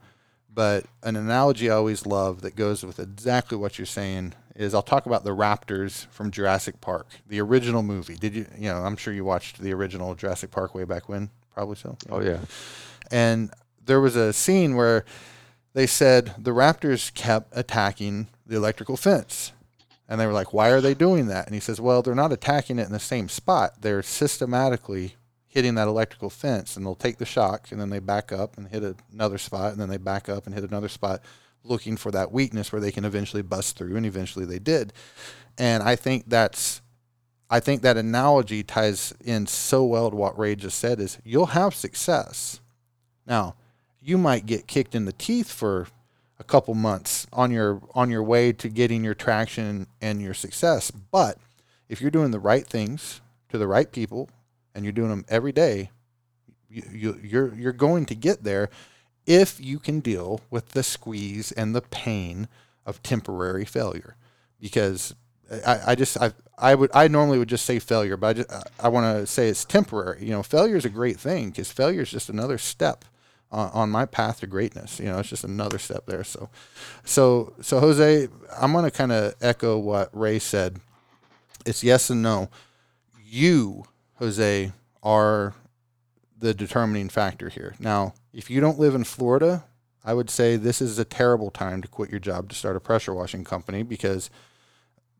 But an analogy I always love that goes with exactly what you're saying is I'll talk about the raptors from Jurassic Park, the original movie. Did you, you know, I'm sure you watched the original Jurassic Park way back when, probably so. oh yeah. And there was a scene where they said the raptors kept attacking the electrical fence. And they were like, why are they doing that? And he says, well, they're not attacking it in the same spot. They're systematically hitting that electrical fence and they'll take the shock and then they back up and hit another spot and then they back up and hit another spot looking for that weakness where they can eventually bust through and eventually they did. And I think that's I think that analogy ties in so well to what Ray just said is you'll have success. Now, you might get kicked in the teeth for a couple months on your on your way to getting your traction and your success, but if you're doing the right things to the right people and you're doing them every day, you, you you're you're going to get there if you can deal with the squeeze and the pain of temporary failure because I, I just I I would I normally would just say failure, but I just, I want to say it's temporary. You know, failure is a great thing because failure is just another step on, on my path to greatness. You know, it's just another step there. So, so so Jose, I'm going to kind of echo what Ray said. It's yes and no. You, Jose, are the determining factor here. Now, if you don't live in Florida, I would say this is a terrible time to quit your job to start a pressure washing company because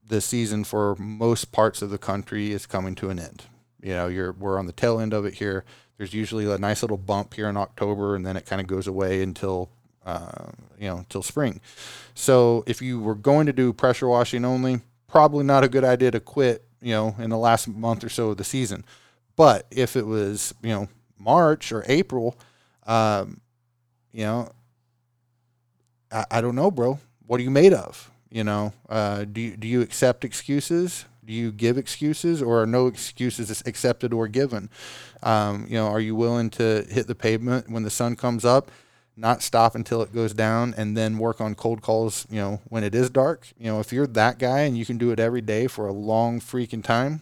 the season for most parts of the country is coming to an end. You know, you're we're on the tail end of it here. There's usually a nice little bump here in October, and then it kind of goes away until uh, you know until spring. So if you were going to do pressure washing only, probably not a good idea to quit. You know, in the last month or so of the season. But if it was you know March or April, um, you know, I, I don't know, bro. What are you made of? You know, uh, do you, do you accept excuses? Do you give excuses, or are no excuses accepted or given? Um, you know, are you willing to hit the pavement when the sun comes up? not stop until it goes down and then work on cold calls, you know, when it is dark. You know, if you're that guy and you can do it every day for a long freaking time,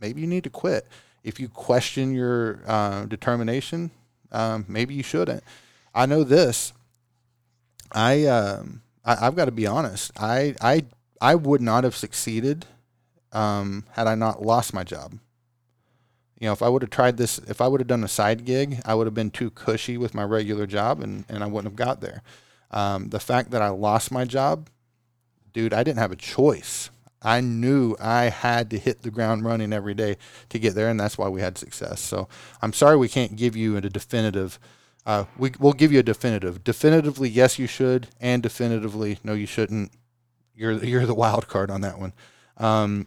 maybe you need to quit. If you question your uh, determination, um, maybe you shouldn't. I know this. I, um, I have got to be honest. I I I would not have succeeded um, had I not lost my job. You know, if I would have tried this, if I would have done a side gig, I would have been too cushy with my regular job, and and I wouldn't have got there. Um, the fact that I lost my job, dude, I didn't have a choice. I knew I had to hit the ground running every day to get there, and that's why we had success. So I'm sorry we can't give you a definitive. Uh, we, we'll give you a definitive. Definitively, yes, you should, and definitively, no, you shouldn't. You're you're the wild card on that one. Um,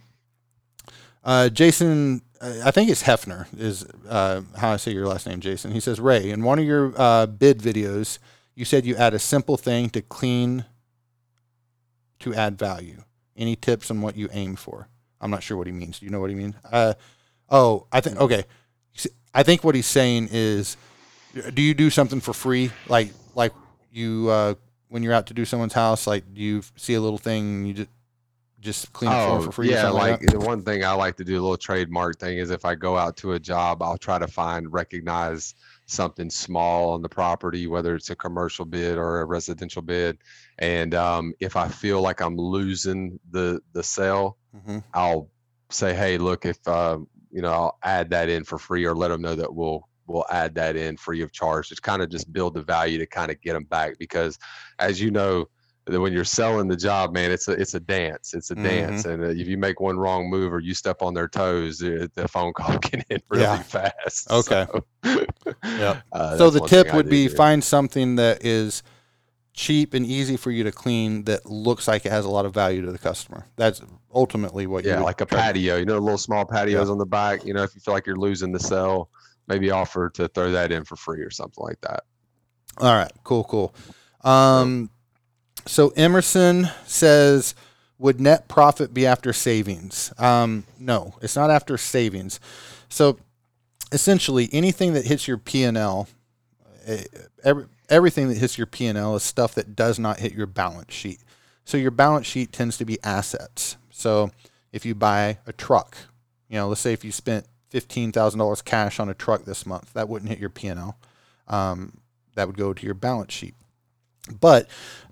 uh, Jason, I think it's Hefner is uh, how I say your last name, Jason. He says, Ray, in one of your uh, bid videos, you said you add a simple thing to clean to add value. Any tips on what you aim for? I'm not sure what he means. Do you know what he means? Uh, oh, I think okay. I think what he's saying is, do you do something for free? Like like you uh, when you're out to do someone's house, like do you see a little thing, and you just just clean the floor Oh, for free. yeah. something Like the one thing I like to do, a little trademark thing, is if I go out to a job, I'll try to find, recognize something small on the property, whether it's a commercial bid or a residential bid. And um, if I feel like I'm losing the the sale, Mhm. I'll say, hey, look, if um, you know, I'll add that in for free, or let them know that we'll we'll add that in free of charge. Just kind of just build the value to kind of get them back because, as you know, when you're selling the job, man, it's a it's a dance. It's a dance, and uh, if you make one wrong move or you step on their toes, the phone call can end really Yeah. fast. Okay. So, Yep. uh, so the tip would be do. find something that is cheap and easy for you to clean that looks like it has a lot of value to the customer. That's ultimately what you yeah, would like a patio. You know, little small patios on the back. You know, if you feel like you're losing the sale, maybe offer to throw that in for free or something like that. All right, cool, cool. Um, so Emerson says, would net profit be after savings? Um, no, it's not after savings. So essentially, anything that hits your P and L, eh, every, everything that hits your P and L is stuff that does not hit your balance sheet. So your balance sheet tends to be assets. So if you buy a truck, you know, let's say if you spent fifteen thousand dollars cash on a truck this month, that wouldn't hit your P and L. Um, that would go to your balance sheet. But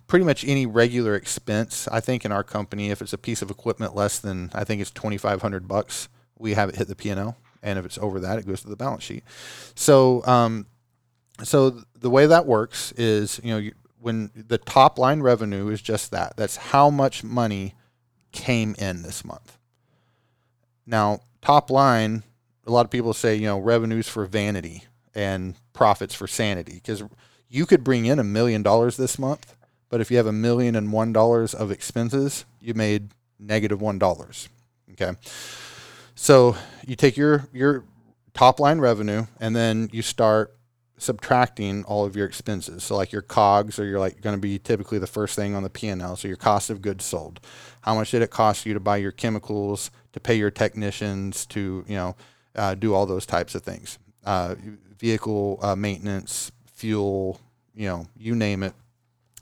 pretty much any regular expense, I think in our company, if it's a piece of equipment less than I think it's twenty five hundred bucks, we have it hit the P and L, and if it's over that, it goes to the balance sheet. So, um, so the way that works is, you know, when the top line revenue is just that, that's how much money came in this month. Now, top line, a lot of people say, you know, revenues for vanity and profits for sanity because you could bring in a million dollars this month, but if you have a million and one dollars of expenses, you made negative one dollars. Okay. So you take your your top line revenue and then you start subtracting all of your expenses. So like your COGS are you're like going to be typically the first thing on the P&L. So your cost of goods sold. How much did it cost you to buy your chemicals, to pay your technicians, to you know uh, do all those types of things. Uh, vehicle uh, maintenance, fuel, you know, you name it,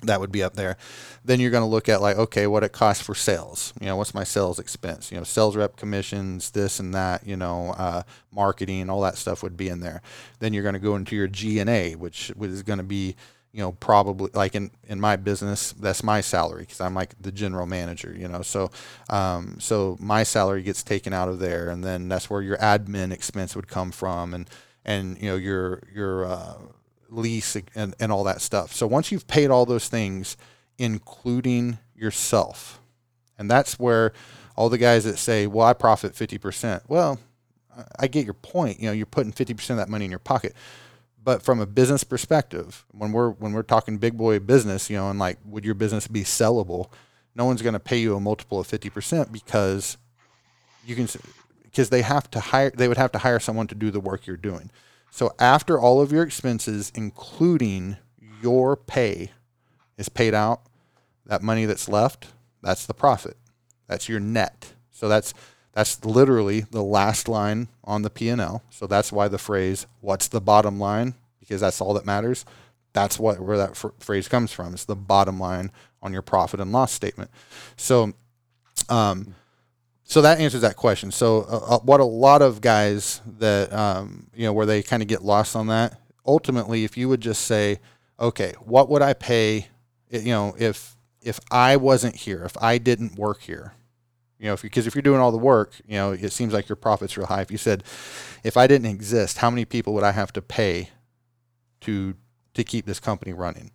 that would be up there. Then you're going to look at like, okay, what it costs for sales. You know, what's my sales expense? You know, sales rep commissions, this and that. You know, uh, marketing, all that stuff would be in there. Then you're going to go into your G and A, which is going to be you know probably like in in my business that's my salary because i'm like the general manager you know so um, so my salary gets taken out of there and then that's where your admin expense would come from and and you know your your uh, lease and, and all that stuff so once you've paid all those things including yourself and that's where all the guys that say well i profit 50% well I- get your point you know you're putting 50% of that money in your pocket but from a business perspective, when we're when we're talking big boy business, you know, and like would your business be sellable? No one's going to pay you a multiple of fifty percent because you can because they have to hire they would have to hire someone to do the work you're doing. So after all of your expenses, including your pay, is paid out, that money that's left, that's the profit. That's your net. So that's that's literally the last line on the P&L. So that's why the phrase "What's the bottom line?" because that's all that matters. that's what where that phrase comes from. It's the bottom line on your profit and loss statement. So, um, so that answers that question. So, uh, uh, what a lot of guys that um, you know where they kind of get lost on that. Ultimately, if you would just say, okay, what would I pay? You know, if if I wasn't here, if I didn't work here, you know, if because if you're doing all the work, you know, it seems like your profits real high. If you said, if I didn't exist, how many people would I have to pay to to keep this company running?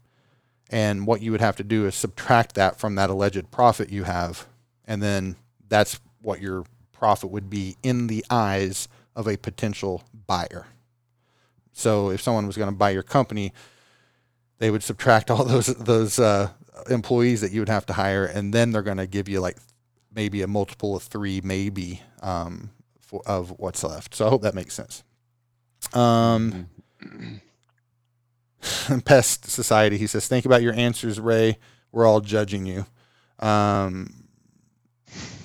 And what you would have to do is subtract that from that alleged profit you have, and then that's what your profit would be in the eyes of a potential buyer. So if someone was going to buy your company, they would subtract all those those uh, employees that you would have to hire, and then they're going to give you like maybe a multiple of three, maybe um, for, of what's left. So I hope that makes sense. Um, Pest Society, he says, think about your answers, Ray. We're all judging you. Um,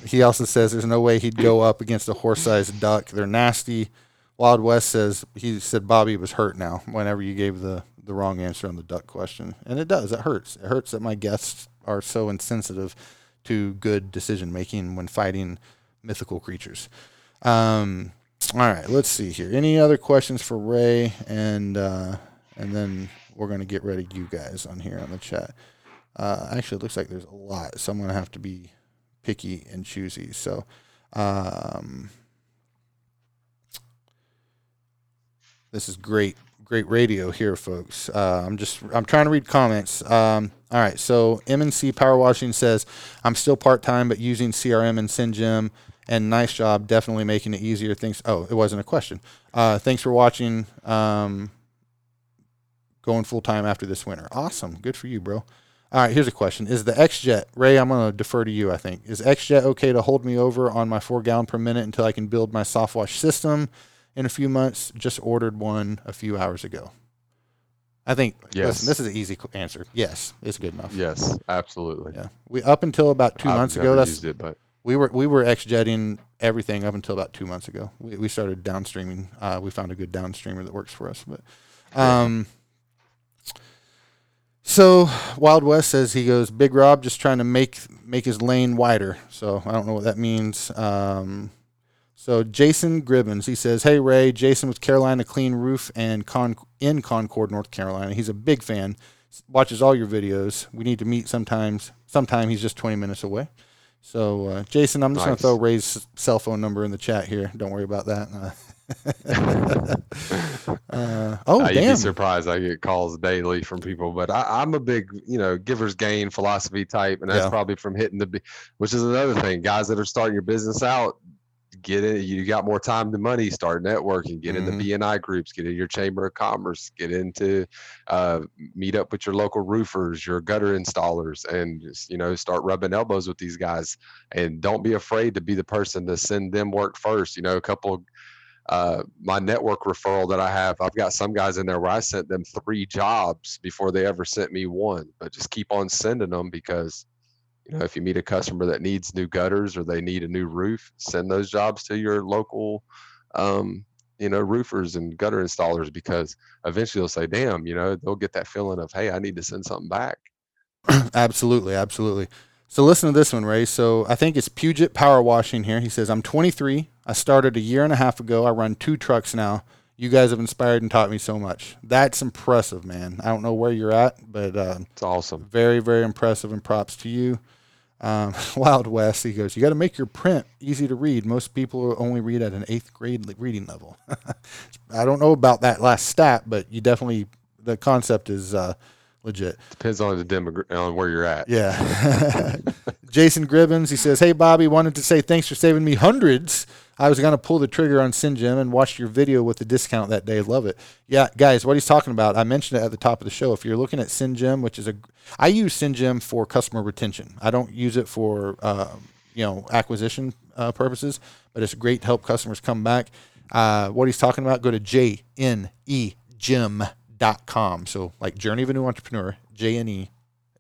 he also says there's no way he'd go up against a horse-sized duck. They're nasty. Wild West says he said Bobby was hurt now whenever you gave the the wrong answer on the duck question, and it does. It hurts. It hurts that my guests are so insensitive to good decision making when fighting mythical creatures. Um, all right, let's see here. Any other questions for Ray? And uh, and then we're gonna get ready, you guys, on here on the chat. Uh, actually, it looks like there's a lot, so I'm gonna have to be picky and choosy. So. Um, this is great great radio here, folks. Uh, I'm just I'm trying to read comments. Um, all right, so MNC Power Washing says I'm still part time, but using CRM and SendJim. And nice job, definitely making it easier. Thanks. Oh, it wasn't a question. Uh, thanks for watching. Um, going full time after this winter. Awesome. Good for you, bro. All right, here's a question. Is the XJet, Ray, I'm going to defer to you, I think. Is XJet okay to hold me over on my four gallon per minute until I can build my soft wash system in a few months? Just ordered one a few hours ago. I think, Yes. listen, this is an easy answer. Yes, it's good enough. Yes, absolutely. Yeah. We, up until about 2 I've months ago, that's, used it, but we were, we were XJetting everything up until about two months ago. We, we started downstreaming. Uh, we found a good downstreamer that works for us, but, um, so Wild West says he goes Big Rob just trying to make make his lane wider. So I don't know what that means. Um, so Jason Gribbins he says, "Hey Ray, Jason with Carolina Clean Roof and Con- in Concord, North Carolina. He's a big fan. Watches all your videos. We need to meet sometimes. Sometime he's just 20 minutes away. So uh, Jason, I'm just Nice. gonna throw Ray's cell phone number in the chat here. Don't worry about that. Uh, uh, oh Uh, you'd be surprised. I get calls daily from people, but I, I'm a big, you know, giver's gain philosophy type, and that's Yeah. probably from hitting the, b- which is another thing. Guys that are starting your business out, get in. You got more time than money. Start networking. Get Mhm. into BNI groups. Get in your chamber of commerce. Get into, uh, meet up with your local roofers, your gutter installers, and just you know start rubbing elbows with these guys. And don't be afraid to be the person to send them work first. You know, a couple uh, my network referral that I have, I've got some guys in there where I sent them three jobs before they ever sent me one. But just keep on sending them because, you know, if you meet a customer that needs new gutters or they need a new roof, send those jobs to your local, um, you know, roofers and gutter installers because eventually they'll say, "Damn," you know, they'll get that feeling of, "Hey, I need to send something back." Absolutely, absolutely. So listen to this one, Ray. So I think it's Puget Power Washing here. He says, I'm 23. I started a year and a half ago. I run two trucks now. You guys have inspired and taught me so much. That's impressive, man. I don't know where you're at, but uh, It's awesome. very, very impressive and props to you. Um, Wild West, he goes, You got to make your print easy to read. Most people only read at an eighth grade reading level. I don't know about that last stat, but you definitely, the concept is uh, legit. Depends on the demogra- on where you're at. Yeah. Jason Gribbins, he says, Hey, Bobby, wanted to say thanks for saving me hundreds. I was going to pull the trigger on SendJim and watched your video with the discount that day. Love it. Yeah, guys, what he's talking about, I mentioned it at the top of the show. If you're looking at SendJim, which is a, I use SendJim for customer retention. I don't use it for, uh, you know, acquisition uh, purposes, but it's great to help customers come back. Uh, what he's talking about, go to jnejim.com. So, like Journey of a New Entrepreneur, J N E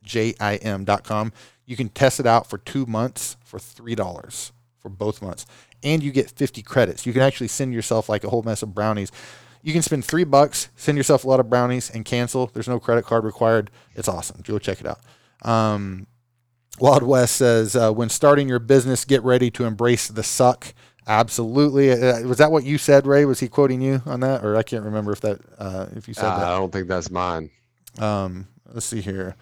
jim.com. You can test it out for two months for $3 for both months. And you get 50 credits. You can actually send yourself like a whole mess of brownies. You can spend three bucks, send yourself a lot of brownies, and cancel. There's no credit card required. It's awesome. Go check it out. Um, Wild West says, uh, when starting your business, get ready to embrace the suck. Absolutely. Uh, was that what you said, Ray? Was he quoting you on that, or I can't remember if that uh, if you said Uh, that. I don't think that's mine. Um, let's see here.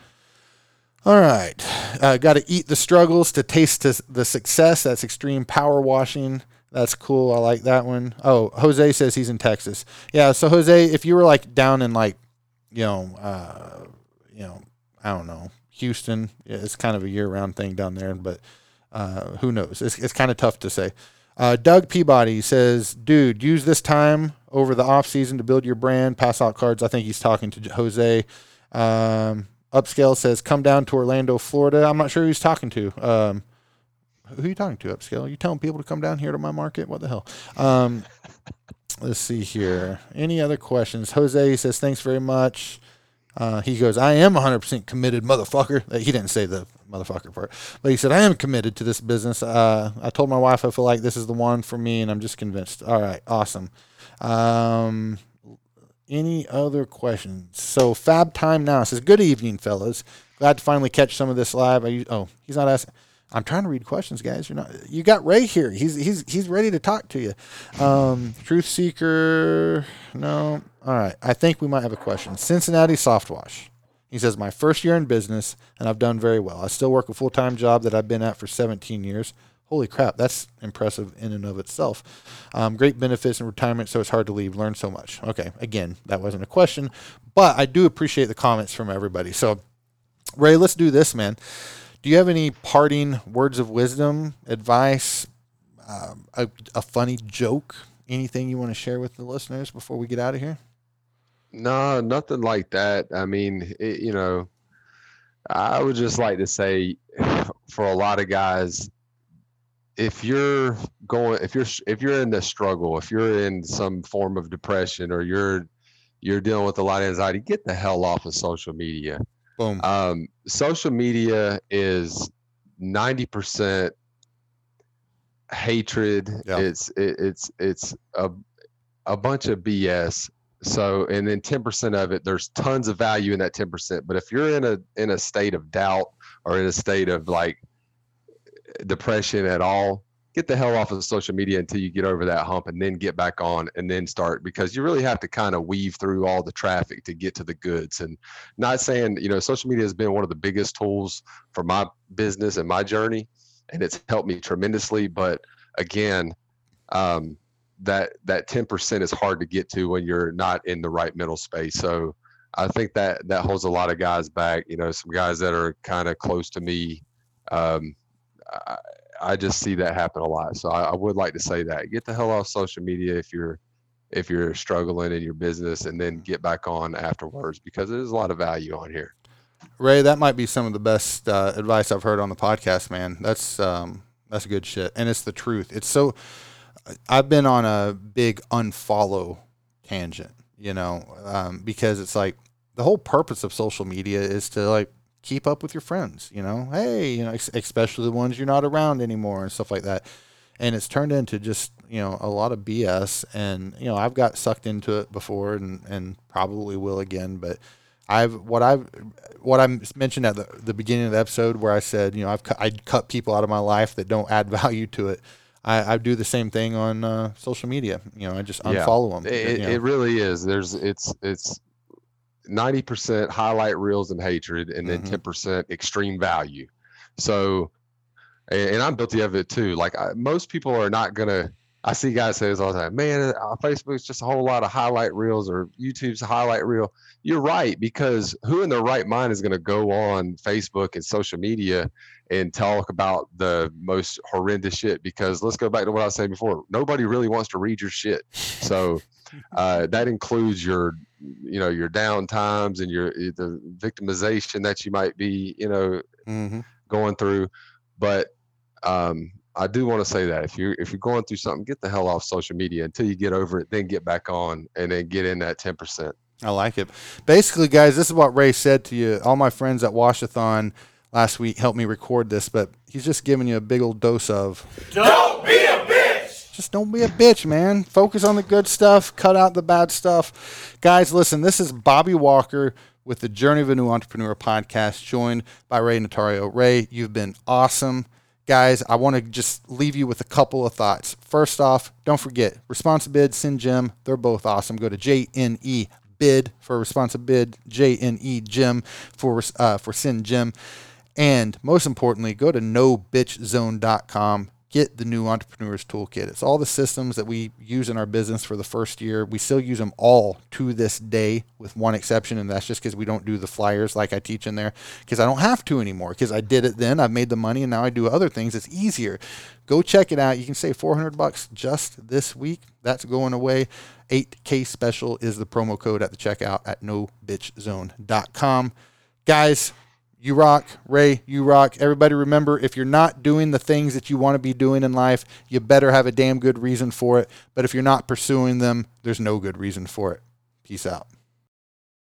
All right. Uh, Got to eat the struggles to taste the the success. That's extreme power washing. That's cool. I like that one. Oh, Jose says he's in Texas. Yeah. So Jose, if you were like down in like, you know, uh, you know, I don't know, Houston, it's kind of a year round thing down there, but uh, who knows? It's, it's kind of tough to say. Uh, Doug Peabody says, dude, use this time over the off season to build your brand, pass out cards. I think he's talking to Jose. Um, Upscale says, come down to Orlando, Florida. I'm not sure who he's talking to. Um, who are you talking to, Upscale? Are you telling people to come down here to my market? What the hell? Um, let's see here. Any other questions? Jose says, thanks very much. Uh, he goes, I am 100% committed, motherfucker. Uh, He didn't say the motherfucker part, but he said, I am committed to this business. Uh, I told my wife I feel like this is the one for me, and I'm just convinced. All right, awesome. Um, any other questions? So Fab Time now says, "Good evening, fellas. Glad to finally catch some of this live." I, oh, he's not asking. I'm trying to read questions, guys. You're not. You got Ray here. He's he's he's ready to talk to you. Um, Truth Seeker. No. All right. I think we might have a question. Cincinnati Soft Wash. He says, My first year in business, and I've done very well. I still work a full time job that I've been at for 17 years. Holy crap, that's impressive in and of itself. Um, great benefits in retirement, so it's hard to leave. Learn so much. Okay, again, that wasn't a question, but I do appreciate the comments from everybody. So, Ray, let's do this, man. Do you have any parting words of wisdom, advice, um, a, a funny joke, anything you want to share with the listeners before we get out of here? No, nothing like that. I mean, it, you know, I would just like to say for a lot of guys, if you're going, if you're, if you're in the struggle, if you're in some form of depression or you're, you're dealing with a lot of anxiety, get the hell off of social media. Boom. Um, social media is 90% hatred. Yeah. It's, it, it's, it's a, a bunch of BS. So, and then 10% of it, there's tons of value in that 10%. But if you're in a, in a state of doubt or in a state of like depression at all, get the hell off of social media until you get over that hump and then get back on and then start because you really have to kind of weave through all the traffic to get to the goods. And not saying you know social media has been one of the biggest tools for my business and my journey and it's helped me tremendously. But again um, that that 10% is hard to get to when you're not in the right mental space. So i think that that holds a lot of guys back. You know some guys that are kind of close to me um, I, I just see that happen a lot. So I, I would like to say that get the hell off social media if you're if you're struggling in your business, and then get back on afterwards because there's a lot of value on here. Ray, that might be some of the best uh, advice I've heard on the podcast, man. That's um, that's good shit, and it's the truth. It's so. I've been on a big unfollow tangent, you know, um, because it's like the whole purpose of social media is to like keep up with your friends, you know. Hey, you know, especially the ones you're not around anymore and stuff like that. And it's turned into just you know a lot of BS, and you know I've got sucked into it before, and and probably will again, but. I've what I've what I mentioned at the, the beginning of the episode where I said you know I've cut, I cut people out of my life that don't add value to it. I, I do the same thing on uh, social media. You know I just Yeah. unfollow them. It, it really is. There's it's it's ninety percent highlight reels and hatred, and then Mhm. 10 percent extreme value. So, and, and I'm guilty of it too. Like I, most people are not gonna. I see guys say this all the time. Man, uh, Facebook's just a whole lot of highlight reels, or YouTube's a highlight reel. You're right because who in their right mind is going to go on Facebook and social media and talk about the most horrendous shit? Because let's go back to what I was saying before. Nobody really wants to read your shit. So uh, that includes your, you know, your down times and your eh, the victimization that you might be, you know, hmm going through. But um, I do want to say that if you're if you're going through something, get the hell off social media until you get over it, then get back on and then get in that ten percent. I like it. Basically, guys, this is what Ray said to you. All my friends at Washathon last week helped me record this, but he's just giving you a big old dose of Don't be a bitch. Just don't be a bitch, man. Focus on the good stuff, cut out the bad stuff. Guys, listen, this is Bobby Walker with the Journey of a New Entrepreneur podcast, joined by Ray Notario. Ray, you've been awesome. Guys, I want to just leave you with a couple of thoughts. First off, don't forget, Responsibid, SendJim, they're both awesome. Go to JNE Bid for Responsibid, JNE Jim for, uh, for SendJim. And most importantly, go to nobitchzone.com get the new entrepreneurs toolkit. It's all the systems that we use in our business for the first year. We still use them all to this day, with one exception, and that's just because we don't do the flyers like I teach in there because I don't have to anymore because I did it then. I've made the money, and now I do other things. It's easier. Go check it out. You can save 400 bucks just this week. That's going away. 8K special is the promo code at the checkout at nobitchzone.com. Guys, you rock, Ray, you rock. Everybody remember if you're not doing the things that you want to be doing in life, you better have a damn good reason for it. But if you're not pursuing them, there's no good reason for it. Peace out.